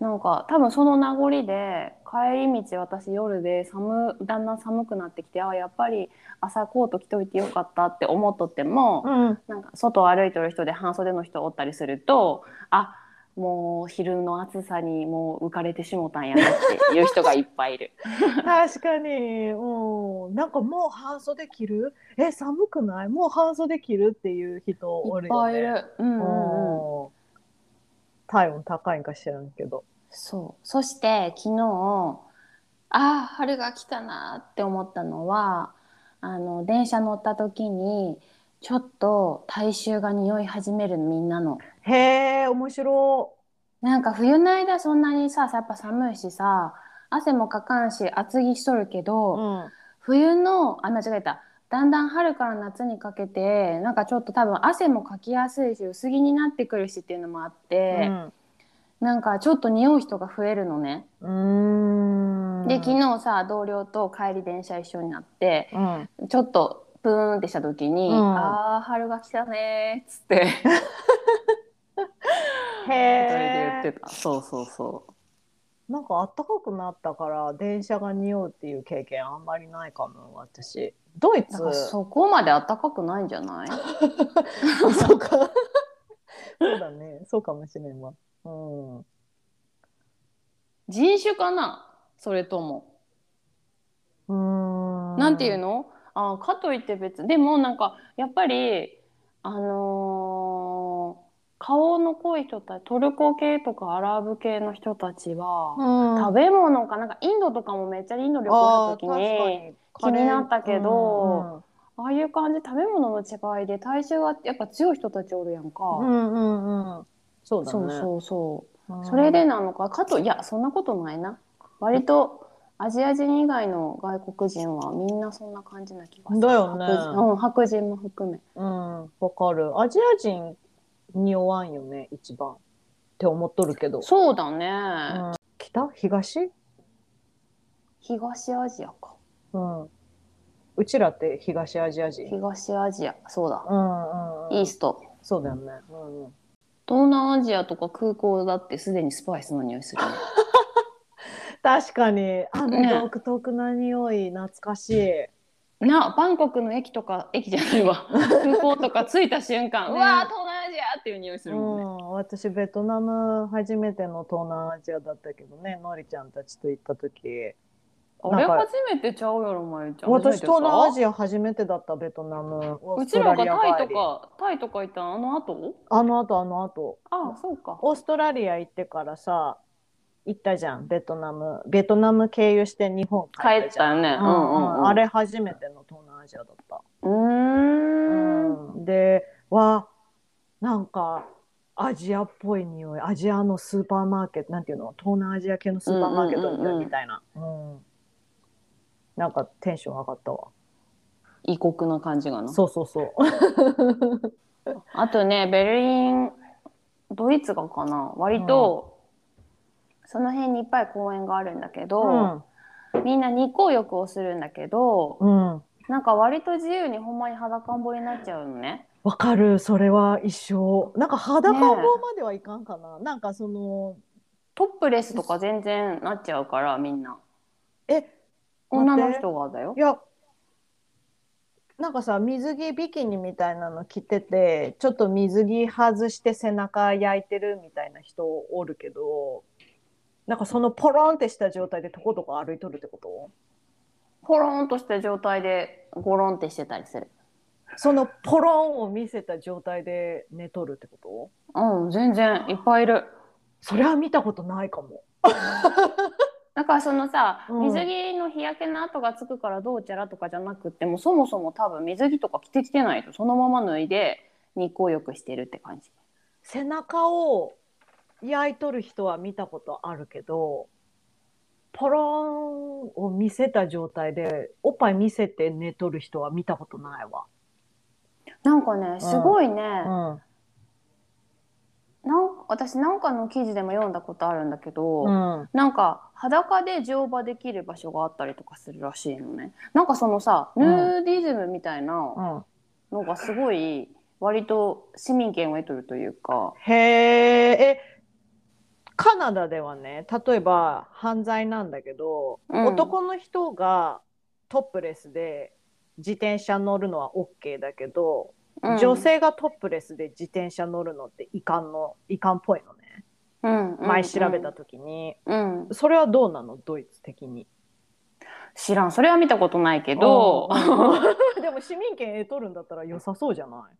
なんか多分その名残で帰り道私夜で寒だんだん寒くなってきてあやっぱり朝コート着といてよかったって思っとっても、うん。なんか外を歩いてる人で半袖の人おったりするとあもう昼の暑さにもう浮かれてしもたんやなっていう人がいっぱいいる。確かに。うん。なんかもう半袖着る？え、寒くない？もう半袖着るっていう人おいっるよね。ぱいいる。うんうんうん。うん体温高いんか知らんけど。そう。そして昨日、ああ、春が来たなって思ったのは、あの、電車乗った時に、ちょっと体臭が匂い始めるみんなの。へえ、面白なんか冬の間そんなにさ、やっぱ寒いしさ、汗もかかんし、厚着しとるけい。ど、うん。冬の、あ、間違えた。だんだん春から夏にかけて、なんかちょっと多分汗もかきやすいし、薄着になってくるしっていうのもあって、なんかちょっと匂う人が増えるのね。うん。で昨日さ同僚と帰り電車一緒になってうん。ちょっとプーンってした時に「うん。あー春が来たね」っつって。へ二人で言えってた。そうそうそなんか暖かくなったから電車が匂うっていう経験あんまりないかも私。ドイツ。そこまで暖かくないんじゃない？そうか。そうだね。そうかもしれんわうん。人種かな？それとも、うーん。なんていうの？あーかといって別でもなんかやっぱりあのー顔の濃い人たちトルコ系とかアラブ系の人たちは、うん。食べ物かなんかインドとかもめっちゃインド旅行した時に気になったけどああいう感じ食べ物の違いで体臭がやっぱ強い人たちおるやんか、うんうんうんうんそうだね。そうそうそう、うんそれでなのか。かといやそんなことないな。割とアジア人以外の外国人はみんなそんな感じな気がする。だよね。白人,、うん、白人も含め。うんわかる。アジア人匂わんよね一番。って思っとるけど。そうだね、うん。北？東？東アジアか。うん。うちらって東アジア人？東アジア。そうだ、うんうんうん。イースト。そうだよね。うんうん東南アジアとか空港だってすでにスパイスの匂いするね 確かに。あのね。独特な匂い懐かしい、なバンコクの駅とか駅じゃないわ。空港とか着いた瞬間、ねうわー東南アジアっていう匂いすうるもんね、ん、私ベトナム初めての東南アジアだったけどねのりちゃんたちと行った時あれ初めてちゃうやろまゆちゃん。私東南アアジア初めてだったベトナム。うちらがタイとかタイとか行ったの？あの後？あのあとあのあとあそうか。オーストラリア行ってからさ行ったじゃんベトナム。ベトナム経由して日本帰帰ったよね。ううんんうん、うん、うん。あれ初めての東南アジアだった。うーん。うん。でわなんかアジアっぽい匂い。アジアのスーパーマーケットなんていうの？東南アジア系のスーパーマーケットみたいな、うんなんかテンション上がったわ。異国な感じがな。そうそうそう。あとねベルリンドイツがかな。割と、その辺にいっぱい公園があるんだけど、みんな日光浴をするんだけど、うん。うんなんか割と自由にほんまに裸んぼになっちゃうのね。わかる。それは一緒。なんか裸んぼまではいかんかな、なんかそのトップレスとか全然なっちゃうからみんな。え女の人がだよい。やなんかさ水着ビキニみたいなの着ててちょっと水着外して背中焼いてるみたいな人おるけどなんかそのポロンってした状態でとことこ歩いとるってこと？ポロンとした状態でゴロンってしてたりする。そのポロンを見せた状態で寝とるってこと？うん、全然いっぱいいる。それは見たことないかも。だからそのさ、うん水着の日焼けの跡がつくからどうちゃらとかじゃなくってもそもそも多分水着とか着てきてないとそのまま脱いで日光浴してるって感じ。背中を焼いとる人は見たことあるけどポロンを見せた状態でおっぱい見せて寝とる人は見たことないわ。なんかねすごいね、うんなん私なんかの記事でも読んだことあるんだけど、うん。なんか裸で乗馬できる場所があったりとかするらしいのね。なんかそのさヌーディズムみたいなうん。のがすごい割と市民権を得とるというか。へえ、え、カナダではね、例えば犯罪なんだけど、うん。男の人がトップレスで自転車乗るのは OK だけど、うん。女性がトップレスで自転車乗るのっていかんの、いかんっぽいのね。うんうん前調べた時に。うん、それはどうなの？ドイツ的に。知らん。それは見たことないけど、うん でも市民権得とるんだったら良さそうじゃない？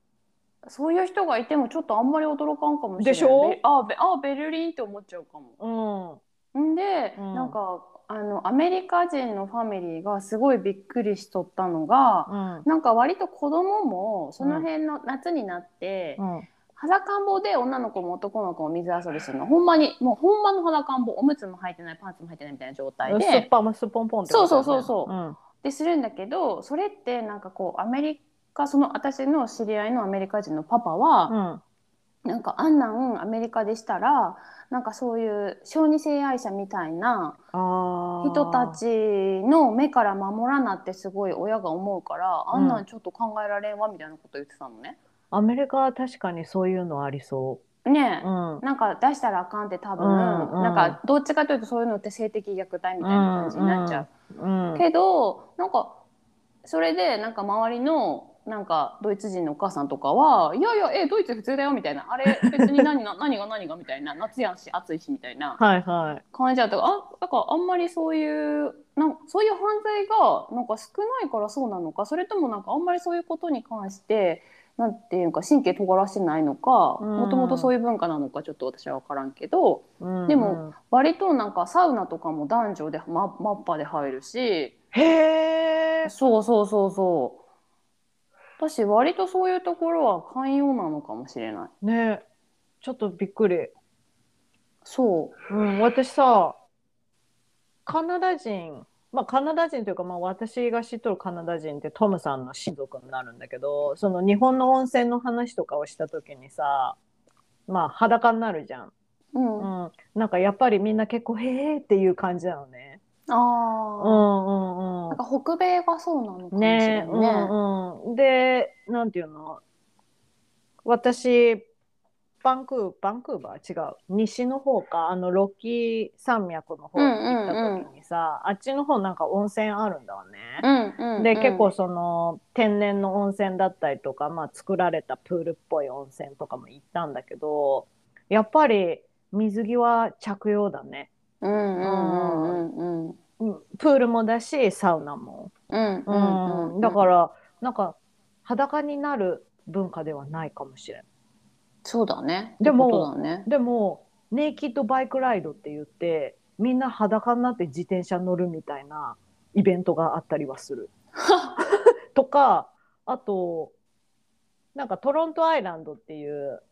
そういう人がいてもちょっとあんまり驚かんかもしれないでしょ？ベあベあベルリンって思っちゃうかも。で、うんなんかあのアメリカ人のファミリーがすごいびっくりしとったのが、うん。なんか割と子供もその辺の夏になって、うん。裸んぼで女の子も男の子も水遊びするのほんまにもうほんまの裸んぼおむつも履いてないパンツも履いてないみたいな状態でね。そうそうそうそううん。でするんだけどそれってなんかこうアメリカその私の知り合いのアメリカ人のパパは、うん。なんかあんなんアメリカでしたらなんかそういう小児性愛者みたいな人たちの目から守らなってすごい親が思うから、あんなんちょっと考えられんわみたいなこと言ってたのね。アメリカは確かにそういうのありそねえう。うん。なんか出したらあかんって多分、うんうんなんかどっちかというとそういうのって性的虐待みたいな感じになっちゃう。うん。けどなんかそれでなんか周りのなんかドイツ人のお母さんとかは「いやいやえドイツ普通だよ」みたいな「あれ別に何が 何が何が」みたいな「夏やんし暑いし」みたいな。はいはい。感じだった。あだからあんまりそういうなんそういう犯罪がなんか少ないからそうなのかそれともなんかあんまりそういうことに関してなんていうか神経尖らしてないのかうん。もともとそういう文化なのかちょっと私は分からんけど。うんでも、割となんかサウナとかも男女でママッパで入るし。へえ。そうそうそうそう私割とそういうところは寛容なのかもしれないねちょっとびっくり。そううん、私さ、カナダ人、まあカナダ人というか、まあ私が知っとるカナダ人ってトムさんの親族になるんだけど、その日本の温泉の話とかをした時にさ、まあ裸になるじゃん。うん、あうん。なんかやっぱりみんな結構へーっていう感じなのね。うあんうんうんなん。か北米がそうなのかもしれねないね。うんうん、でなんていうの？私バンクーバンクー？バー違う西の方かあのロッキー山脈の方に行った時にさ、あっちの方なんか温泉あるんだわね。うんうん、で結構その天然の温泉だったりとか、まあ、作られたプールっぽい温泉とかも行ったんだけどやっぱり水着は着用だね。うんうんうんうんプールもだしサウナも。うんうんうん、だからなんか裸になる文化ではないかもしれん。そうだね。でもね。でもネイキッドバイクライドって言ってみんな裸になって自転車乗るみたいなイベントがあったりはする。とかあとなんかトロントアイランドっていう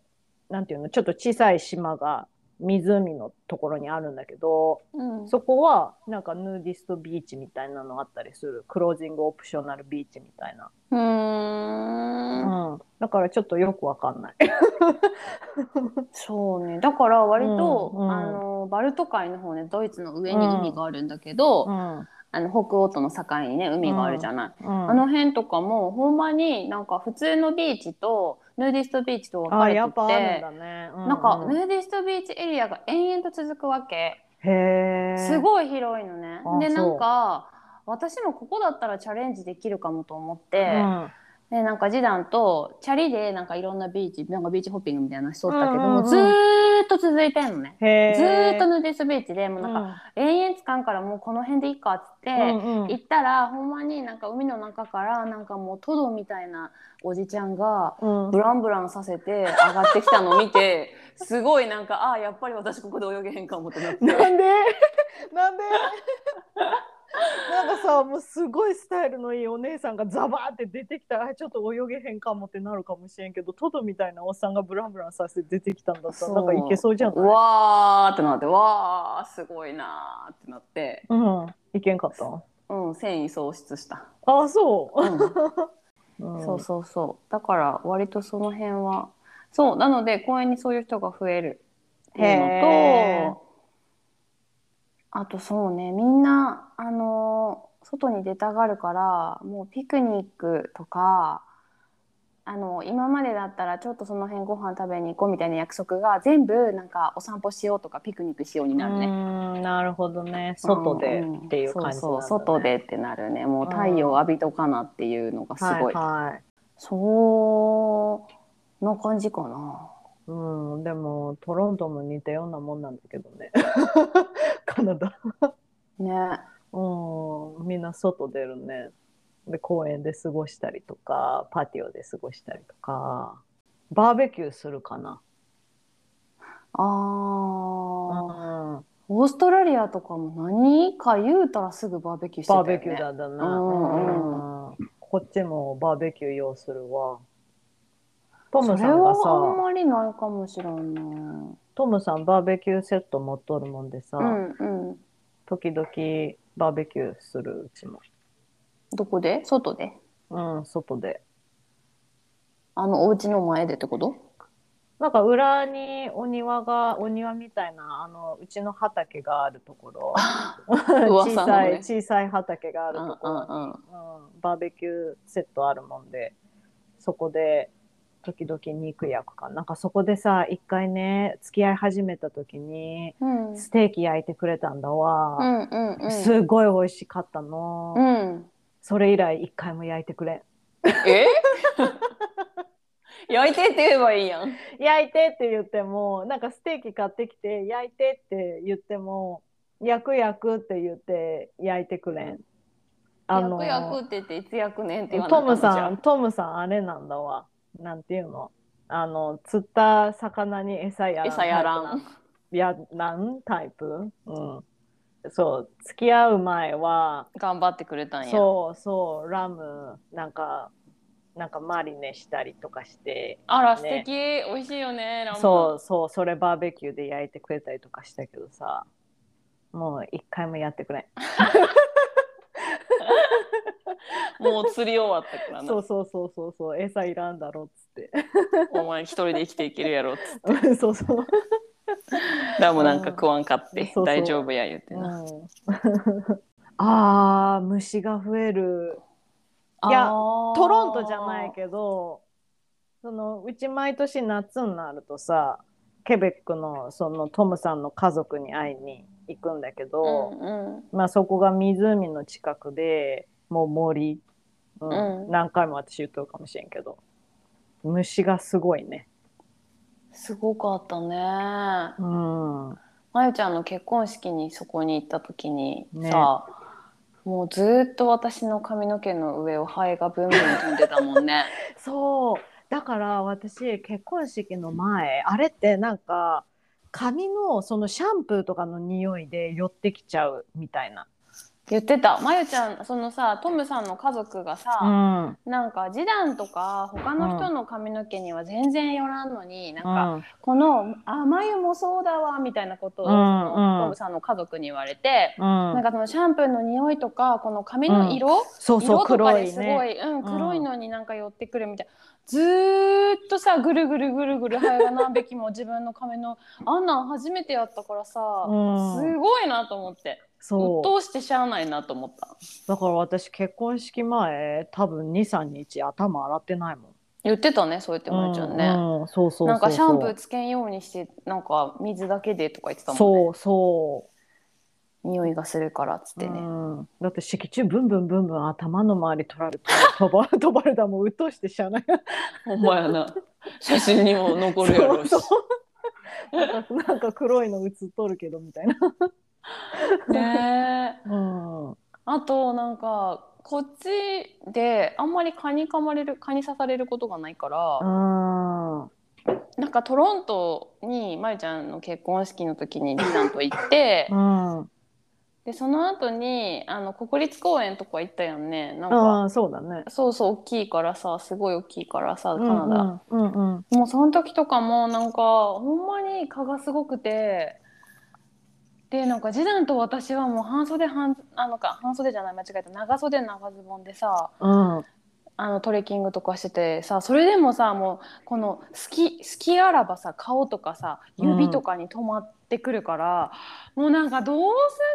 なんていうのちょっと小さい島が湖のところにあるんだけどうんそこはなんかヌーディストビーチみたいなのあったりする clothing optional beachみたいな。うーんうん、だからちょっとよくわかんない。そうね。だから割と、うんうんあのバルト海の方ねドイツの上に海があるんだけど、うんあの北欧との境にね海があるじゃない。うんあの辺とかもほんまになんか普通のビーチとヌーディストビーチと分かあれてやっぱあるん。うなんかうヌーディストビーチエリアが延々と続くわけ。すごい広いのねあ。でなんか私もここだったらチャレンジできるかもと思って、うんでなんか次男とチャリでなんかいろんなビーチなんか beach hopping みたいなのしとったけど、うんうんうんずーっと続いてんのね。へずーっととヌーディスビーチでもうなんか、延々つかんからもうこの辺でいいかっつって、うんうん行ったらほんまになんか海の中からなんかもうトドみたいなおじちゃんがうん。ブランブランさせて上がってきたのを見て すごいなんかああやっぱり私ここで泳げへんかもってなって。なんで？なんで？なんかさもうすごいスタイルのいいお姉さんがザバーって出てきた。らあちょっと泳げへんかもってなるかもしれんけどトドみたいなおっさんがブランブランさせて出てきたんだったらなんかいけそうじゃなういわーってなってわーすごいなーってなって。うん。いけんかった？うん繊維喪失した、あそう。ん。う、うん、そうそうそう。だから割とその辺はそうなので公園にそういう人が増えるっていうのとあとそうねみんなあの外に出たがるからもうピクニックとかあの今までだったらちょっとその辺ご飯食べに行こうみたいな約束が全部なんかお散歩しようとかピクニックしようになるね。うんなるほどね。外でっていう感じなんだ、ね。そうそう外でってなるね。もう太陽浴びとかなっていうのがすごい、はいはい。そんな感じかな。うん、でもトロントも似たようなもんなんだけどねカナダね。うん。みんな外出るね。で公園で過ごしたりとかパティオで過ごしたりとか。バーベキューするかな、あー、うん、オーストラリアとかも何か言うたらすぐバーベキューしてたよ、ね、バーベキューだだな、うん。うんこっちもバーベキュー要するわ。トムそれさんがはあんさまりないかもしれんなトムさんバーベキューセット持っとるもんでさ、うんうん。時々バーベキューするうちもどこで？外で？うん外で。あのお家の前でってこと？なんか裏にお庭がお庭みたいなあのうちの畑があるところ。小さいね小さい畑があるうんところ。に、うんうん。うんバーベキューセットあるもんでそこで時々肉焼くかな。んかそこでさ一回ね付き合い始めた時にうん。ステーキ焼いてくれたんだわ、うんうんうん。すごい美味しかったの、うん。それ以来一回も焼いてくれん。え？焼いてって言えばいいやん。焼いてって言ってもなんかステーキ買ってきて焼いてって言っても焼く焼くって言って焼いてくれん。あの焼く焼くって言っていつ焼くねんって言わなトムさんトムさんあれなんだわなんていうの？あの釣った魚に餌やらん餌やらん。やらんタイプ？うん。そう付き合う前は頑張ってくれたんや。そうそうラムなんかなんかマリネしたりとかしてあらね。素敵、美味しいよねラム。そうそうそれバーベキューで焼いてくれたりとかしたけどさ。もう一回もやってくれん もう釣り終わったからな。そうそうそうそうそう餌いらんだろっつって。お前一人で生きていけるやろっつって。そうそう、ラムなんか食わんかって大丈夫や言ってうん。な、あー虫が増える。いやトロントじゃないけどそのうち毎年夏になるとさケベックのそのトムさんの家族に会いに行くんだけど、うんうん。まあそこが湖の近くでもう森、うん。うん。何回も私言っとるかもしれんけど。虫がすごいね。すごかったね。うん、まゆちゃんの結婚式にそこに行った時にね。さ、もうずーっと私の髪の毛の上をハエがブンブン飛んでたもんね。そう。だから私結婚式の前あれってなんか髪のそのシャンプーとかの匂いで寄ってきちゃうみたいな。言ってた。まゆちゃんそのさトムさんの家族がさ、うん。なんか示談とか他の人の髪の毛には全然よらんのに、なんうかんこの「あ眉もそうだわ」みたいなことを、うんトムさんの家族に言われて、うん。なんかそのシャンプーの匂いとかこの髪の色、そうそう色とかですごいね。うん、うん。黒いのになんか寄ってくるみたいずーっとさぐるぐるぐるぐるハエが何匹も自分の髪のあんなん初めてやったからさ、うん。すごいなと思って。鬱そう。陶してしゃあないなと思った。だから私結婚式前多分23日頭洗ってないもん。言ってたねそうやってまゆちゃんね、うんうんそうそうそうそう。なんかシャンプーつけんようにしてなんか水だけでとか言ってたもんね。そうそう匂いがするからっつってね、うん、だって敷地ブンブンブンブン頭の周り取られて飛ば 飛ばれたらもううっとうしてしゃあない。ほんまやな。写真にも残るやろうし。なんか黒いの映っとるけどみたいな、ねえ。うん、あとなんかこっちであんまり蚊に噛まれる蚊に刺されることがないから、うん。なんかトロントにまゆちゃんの結婚式の時にリさんと行ってうんでその後にあの国立公園とか行ったやんねなんか。ああそうだね。そうそう大きいからさすごい大きいからさカナダ、うんうん。うんもうその時とかもなんかほんまに蚊がすごくてでなんか次男と私はもう半袖半あのか半袖じゃない間違えた。長袖長ズボンでさうんあのトレッキングとかしててさそれでもさもうこの好き好きあらばさ顔とかさ指とかに止まってくるから、もうなんかどう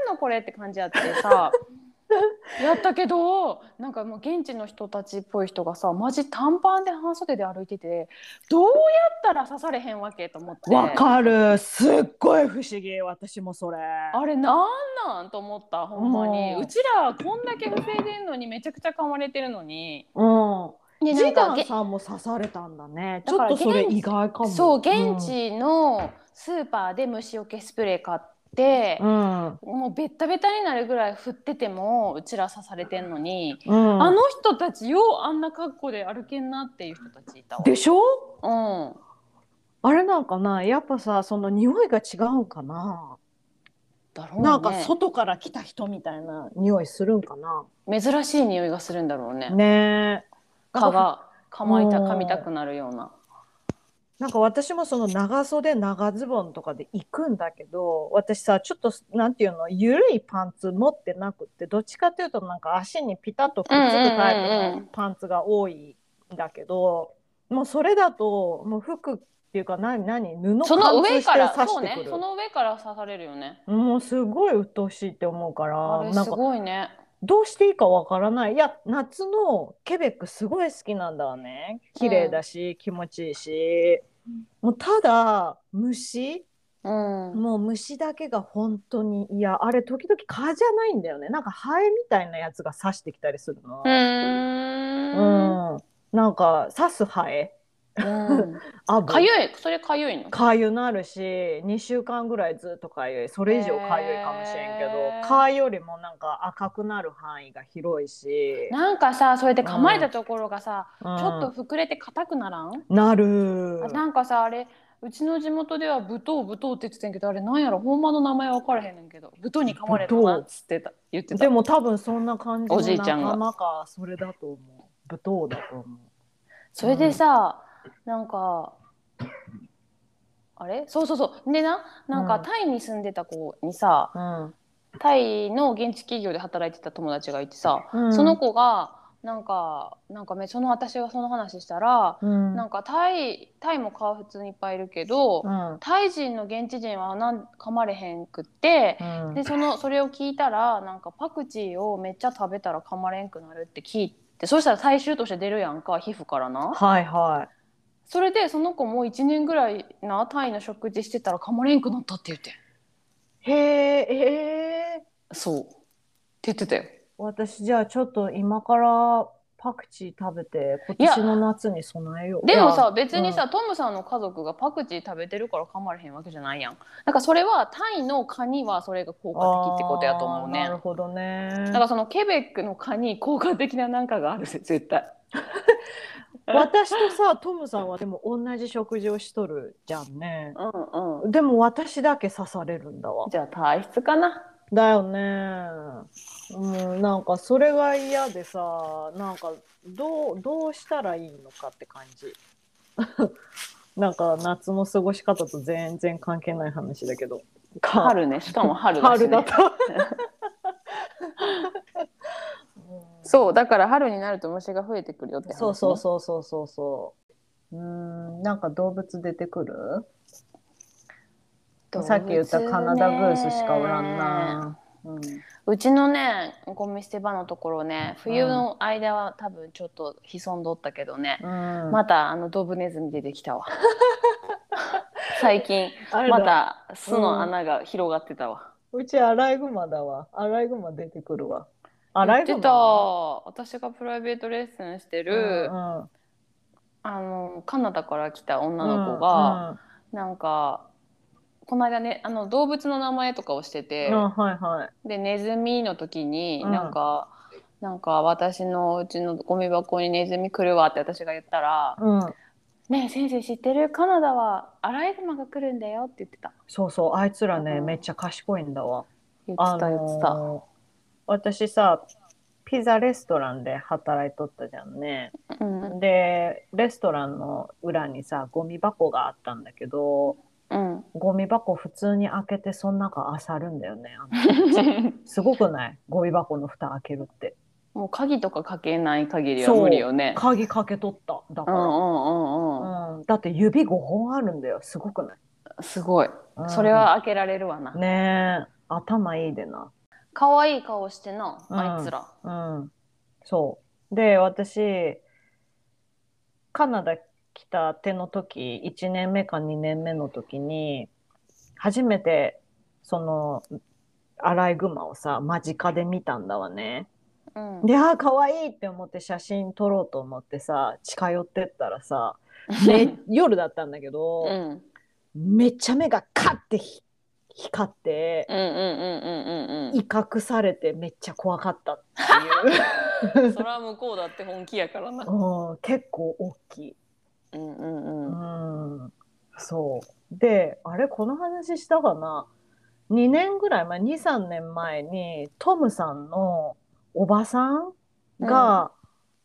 すんのこれって感じやってさ。やったけどなんかもう現地の人たちっぽい人がさマジ短パンで半袖で歩いててどうやったら刺されへんわけと思って。わかる。すっごい不思議。私もそれ。あれなんなんと思ったほんまに。うん。うちらこんだけ防いでんのにめちゃくちゃ噛まれてるのに。うん。でジダンげさんも刺されたんだね。ちょっとそれ意外かも。そう現地のスーパーで虫除けスプレー買ってう、ん。もうベッタベタになるぐらい振っててもうちら刺されてんのに、うん。あの人たちようあんな格好で歩けんなっていう人たちいたわ。でしょ？うん、あれなんかなやっぱさその匂いが違うんかな、だろうね。なんか外から来た人みたいな匂いするんかな。珍しい匂いがするんだろうね。ね。え蚊が噛まいたうん噛みたくなるような。なんか私もその長袖長ズボンとかで行くんだけど私さちょっとなんていうの緩いパンツ持ってなくってどっちかっていうとなんか足にピタッとくっつくタイうんうんうんうんプのパンツが多いんだけどもうそれだともう服っていうか何何布その上からそうねその上から刺されるよね。もうすごい鬱陶しいって思うからすなんかごいね。どうしていいかわからないいや夏のケベックすごい好きなんだわね綺麗だし、気持ちいいしもうただ虫うん。もう虫だけが本当にいやあれ時々蚊じゃないんだよね。なんかハエみたいなやつが刺してきたりするの。う、ん。なんか刺すハエうん。アブかゆいそれかゆいの？かゆなるし2週間ぐらいずっとかゆいそれ以上かゆいかもしれんけど、へー。蚊よりもなんか赤くなる範囲が広いし、なんかさそれで噛まれたところがさ、うん。ちょっと膨れて硬くならん、なる。あなんかさあれうちの地元ではブトウブトウって言ってたんやけどあれなんやろ？ほんまの名前分からへんねんけどブトウに噛まれたなっつってた言ってた。でも多分そんな感じの仲間かそれだと思う。舞踏だと思それでさ、なんかあれ？そうそうそう。でななんかうん。タイに住んでた子にさタイの現地企業で働いてた友達がいてさ、うん。その子がなんかなんかめその私がその話したら、うん。なんかタイタイも蚊は普通にいっぱいいるけど、うん。タイ人の現地人はなん噛まれへんくって、うん。でそのそれを聞いたらなんかパクチーをめっちゃ食べたら噛まれんくなるって聞いてそしたら最終として出るやんか皮膚からな。はいはそれでその子も1年ぐらいなタイの食事してたら噛まれんくなったって言っていへえへえそう。って言ってたよ。私じゃあちょっと今からパクチー食べて今年の夏に備えよう。でもさ別にさ、トムさんの家族がパクチー食べてるから噛まれへんわけじゃないやん。なんかそれはタイの蚊にはそれが効果的ってことやと思うねなるほどね。だからそのケベックの蚊に効果的ななんかがあるぜ絶対 私とさトムさんはでも同じ食事をしとるじゃんね。うんうん。でも私だけ刺されるんだわ。じゃあ体質かな。だよね。うんなんかそれが嫌でさなんかどうどうしたらいいのかって感じ。なんか夏の過ごし方と全然関係ない話だけど。か。春ね。しかも春だし、ね、春だった そうだから春になると虫が増えてくるよって話、ね、そうそうそうそうそうそう。うんなんか動物出てくる？さっき言ったカナダグースしかおらんな、うん、うちのねゴミ捨て場のところね冬の間は多分ちょっと潜んどったけどね、うん。またあのドブネズミ出てきたわ。最近また巣の穴が広がってたわ、うちアライグマだわ。アライグマ出てくるわ。アライ私がプライベートレッスンしてる、うんうん。あのカナダから来た女の子が、なんかこの間ねあの動物の名前とかをしてて、うんうんはいはい。でネズミの時にうん。なんか、なんか私のうちのゴミ箱にネズミ来るわって私が言ったらうん。「ねえ先生知ってる？カナダはアライグマが来るんだよ」って言ってた。そうそう、あいつらね、うん。めっちゃ賢いんだわ。言ってた言ってた、私さ、ピザレストランで働いとったじゃんね。うんで、レストランの裏にさ、ゴミ箱があったんだけど、うんゴミ箱普通に開けてその中漁るんだよね。すごくない？ゴミ箱の蓋開けるって。もう鍵とかかけない限りは無理よね鍵かけとった。だから。うんうんうんだって指5本あるんだよ。すごくない、すごいうんそれは開けられるわな、ねえ。頭いいでな。可愛い顔してなうんあいつらうん。そう。で、私、カナダ来たての時、1年目か2年目の時に、初めて、その、アライグマをさ、間近で見たんだわね。うんで、あー、かわいいって思って写真撮ろうと思ってさ、近寄ってったらさ、め夜だったんだけど、うんめっちゃ目がカッてひ光って、うんうんうんうんうん威嚇されてめっちゃ怖かったっていう。それは向こうだって本気やからな。うん、結構大きい。うんうんううん。ん、そう。で、あれ、この話したかな ?2 年ぐらい前、2、3年前に、トムさんのおばさんが、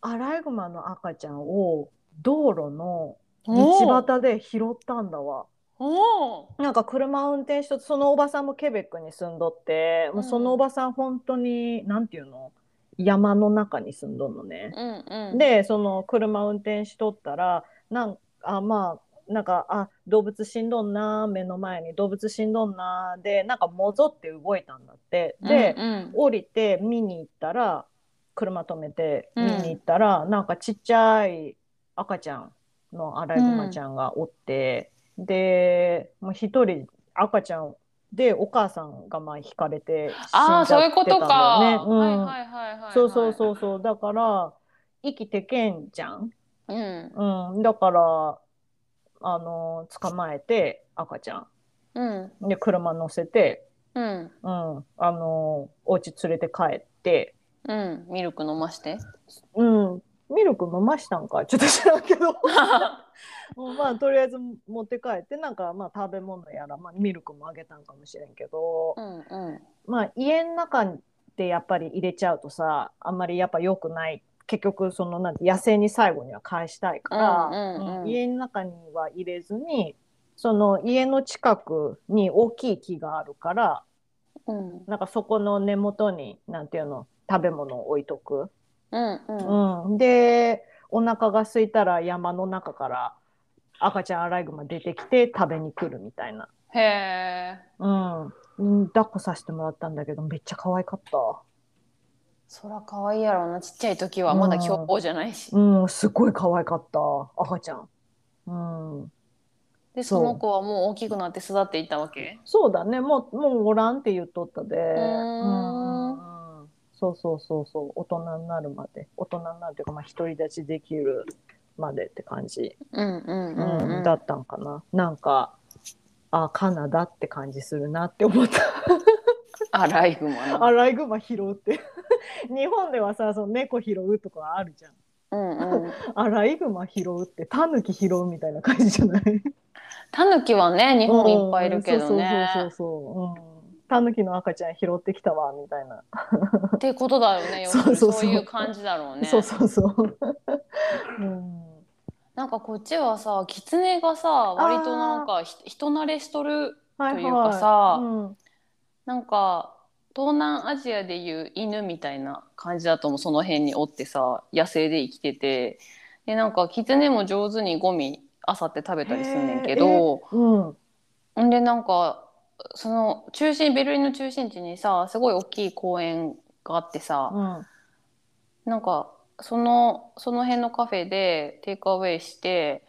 アライグマの赤ちゃんを道路の道端で拾ったんだわ。おお。なんか車を運転しとそのおばさんもケベックに住んどって、もうそのおばさん本当になんていうの？山の中に住んどんのね。うんうん。でその車運転しとったらなんあまあなんかあ動物死んどんな目の前に動物死んどんなでなんかもぞって動いたんだってで、うんうん降りて見に行ったら車止めてうん見に行ったら、なんかちっちゃい赤ちゃんのアライグマちゃんがおって、でもう一人赤ちゃんでお母さんがまあ引かれてああ、死んじゃそういうことってたんいはいはいはい。そうそうそうそうだから生きてけんじゃん。う。うん。うん、だからあの捕まえて赤ちゃんうん。で車乗せて、うん。うん、あのお家連れて帰って。うん。ミルク飲まして。うん、ミルク飲ましたんかちょっと知らんけど もうまあとりあえず持って帰ってなんかまあ食べ物やら、まあ、ミルクもあげたんかもしれんけど、うんうん。まあ家の中でやっぱり入れちゃうとさあんまりやっぱ良くない結局そのなんて野生に最後には返したいから、うんうんうんうん家の中には入れずにその家の近くに大きい木があるからうん。なんかそこの根元になんていうの食べ物を置いとく。うんうん。うん、でお腹が空いたら山の中から赤ちゃんアライグマ出てきて食べに来るみたいな、へえ。うん。うん、抱っこさせてもらったんだけどめっちゃ可愛かった。そら可愛いやろうな。ちっちゃい時はまだ凶暴じゃないし。うんすごい可愛かった。赤ちゃん。うん。で、その子はもう大きくなって育っていったわけ？そうだね。もうもうおらんって言っとったで。うんそうそうそうそう大人になるまで大人になるというかまあ独り立ちできるまでって感じうんうんうんうん。うんだったんかな。なんか、あ、カナダって感じするなって思った。アライグマな。アライグマ拾うって。日本ではさ、その猫拾うとかあるじゃん。うんうん。アライグマ拾うって、タヌキ拾うみたいな感じじゃない？タヌキはね、日本いっぱいいるけどね。うんそうそうそうそう。うんタヌキの赤ちゃん拾ってきたわみたいな。ってことだよね。そうそうそうそういう感じだろうね。そうそうそう。うん、なんかこっちはさ、キツネがさ、割となんかひ人慣れしとる。はいというかさうんなんか東南アジアでいう犬みたいな感じだと思う。その辺におってさ、野生で生きてて。で、なんかキツネも上手にゴミあさって食べたりすんねんけど、うん、んでなんかその中心ベルリンの中心地にさすごい大きい公園があってさ、うん、なんかそのその辺のカフェでテイクアウェイして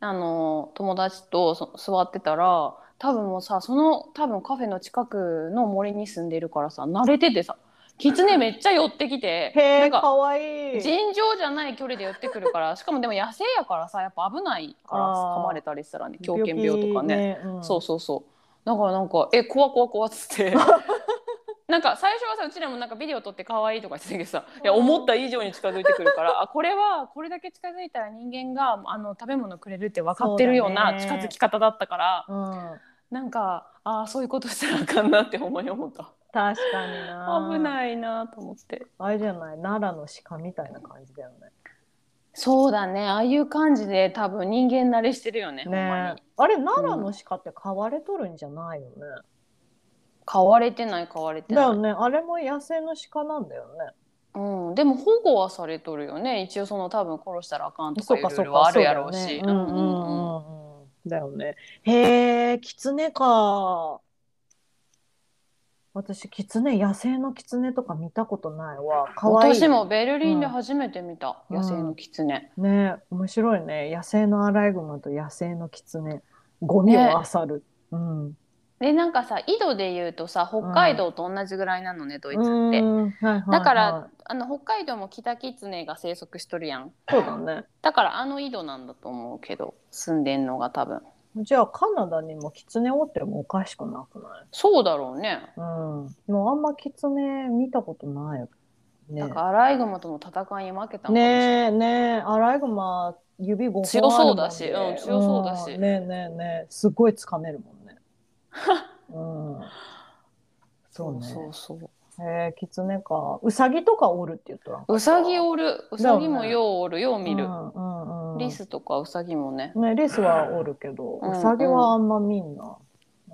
あの友達とそ座ってたら多分もうさその多分カフェの近くの森に住んでるからさ慣れててさキツネめっちゃ寄ってきてなんかかわいい。尋常じゃない距離で寄ってくるから しかもでも野生やからさやっぱ危ないから噛まれたりしたらね狂犬病とかね。病気うん。そうそうそうだからなんか「え怖怖怖」っつって なんか最初はさうちらもなんかビデオ撮って可愛いとか言ってたけどさいや思った以上に近づいてくるからあこれはこれだけ近づいたら人間があの食べ物くれるって分かってるような近づき方だったから、うん。なんかああそういうことしたらあかんなってほんまに思った確かにな。危ないなと思ってあれじゃない、奈良の鹿みたいな感じだよね。そうだね。ああいう感じで多分人間慣れしてるよねね。に。あれ、奈良の鹿って飼われとるんじゃないよね。飼われてない飼われてない。だよね、あれも野生の鹿なんだよね。うん、でも保護はされとるよね。一応その多分殺したらあかんとかそいうルーかそうか、ルはあるやろうし。そうだよね。うんうんうんうん。だよね。へえ、キツネか。私、キツネ、野生のキツネとか見たことないわ。かわいい。私もベルリンで初めて見た、うん野生のキツネ、ね面白いね。野生のアライグマと野生のキツネ。ゴミを漁る。うん。でなんかさ緯度で言うとさ北海道と同じぐらいなのね、ドイツって、はいはいだからあの北海道もキタキツネが生息しとるやんそうだね。だからあの緯度なんだと思うけど住んでんのが多分じゃあカナダにもキツネおってもおかしくなくない？そうだろうねうん。もうあんまキツネ見たことないよ。ねだからアライグマとの戦いに負けたのかもねえねえアライグマ指5本強そうだしあるもんねうん強そうだしんねえねえねえすごい掴めるもんね。うん。そうね。そうそうえー、キツネか。ウサギとかおるって言ったら。うさぎおるうさぎもだようおるよう見る、うんうんうん、リスとかうさぎもね。ね、リスはおるけど、うん。ウサギはあんま見んな。う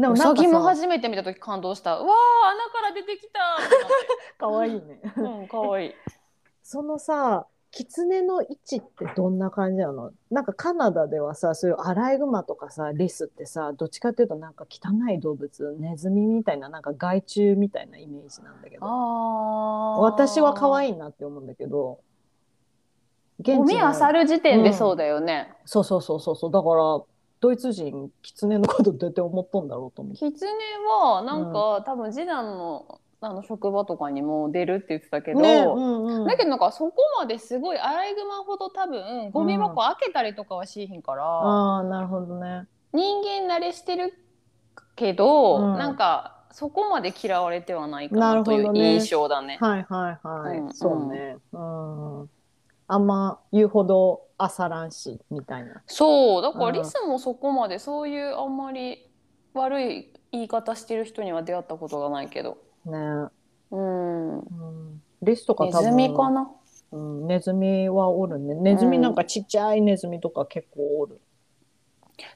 ん、でうさぎもは初めて見た時感動した。うわー穴から出てきたってかわいいね。うん。かわいい。そのさ、キツネの位置ってどんな感じなの？なんかカナダではさ、そういうアライグマとかさ、リスってさ、どっちかっていうとなんか汚い動物、ネズミみたいな、なんか害虫みたいなイメージなんだけど、あ私は可い愛いなって思うんだけど、現ゴミの漁る時点でそうだよね、そうそうそうそうそう、だから、ドイツ人、キツネのことどうやって思っとんだろうと思って。キツネはなんか、多分次男のあの職場とかにも出るって言ってたけど、ねうんうん、だけどなんかそこまですごいアライグマほど多分ゴミ箱開けたりとかはしひんから、ああ、なるほどね。人間慣れしてるけど、うんなんかそこまで嫌われてはないかななという印象だね。はいはいはい。うんそうね。うん。あんま言うほどあさらんし、みたいな。そうだからうんリスもそこまでそういうあんまり悪い言い方してる人には出会ったことがないけど、ねうん、うん。リスとかネズ多分。ミかな？うん。ネズミはおるね。ネズミなんかちっちゃいネズミとか結構おる。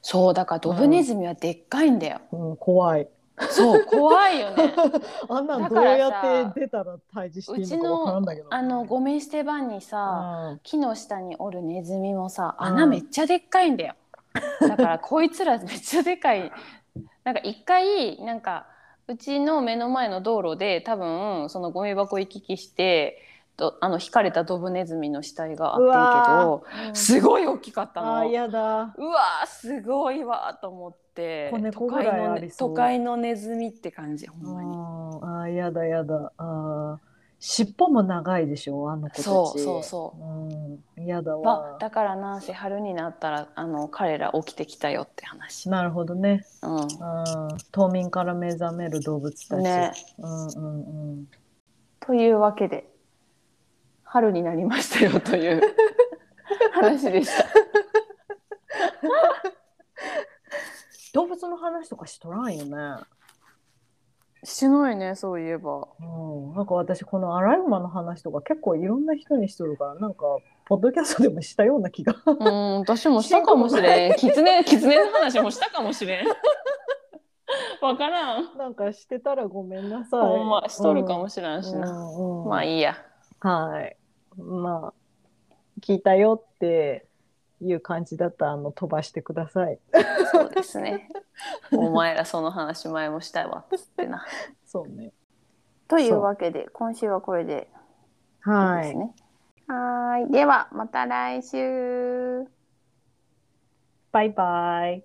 そうだからドブネズミはでっかいんだよ。うん、怖い。そう怖いよね。あんなんどうやって出たら退治していいうちのかわからんのだけど。あのゴミ捨て場にさ、うん木の下におるネズミもさうん穴めっちゃでっかいんだよ、だからこいつらめっちゃでかいなんか一回なんかうちの目の前の道路で多分そのゴミ箱行き来してとあの引かれたドブネズミの死体があってんけどうんすごい大きかったの。あー、やだ。うわーすごいわーと思って都会の、都会のネズミって感じほんまに。ああー、やだやだ。あー尻尾も長いでしょ、あの子たち。そうそうそううん、やだまわ。だからなんせ春になったらあの彼ら起きてきたよって話。なるほどね。うんうん、冬眠から目覚める動物たち。ね、うんうんうん。というわけで春になりましたよという 話でした。動物の話とかしとらんよね。しないねそういえば。うん、なんか私このアライグマの話とか結構いろんな人にしとるからなんかポッドキャストでもしたような気がうん私もしたかも しれん。キツネキツネの話もしたかもしれん。わからん。なんかしてたらごめんなさい。ほんましとるかもしれんしな。うんうんまあいいや。はい。まあ聞いたよっていう感じだったらあの飛ばしてください。そうですね。お前らその話前もしたいわっつってな。そうね。というわけで今週はこれでいいはい。ですね。はーい。ではまた来週。バイバイ。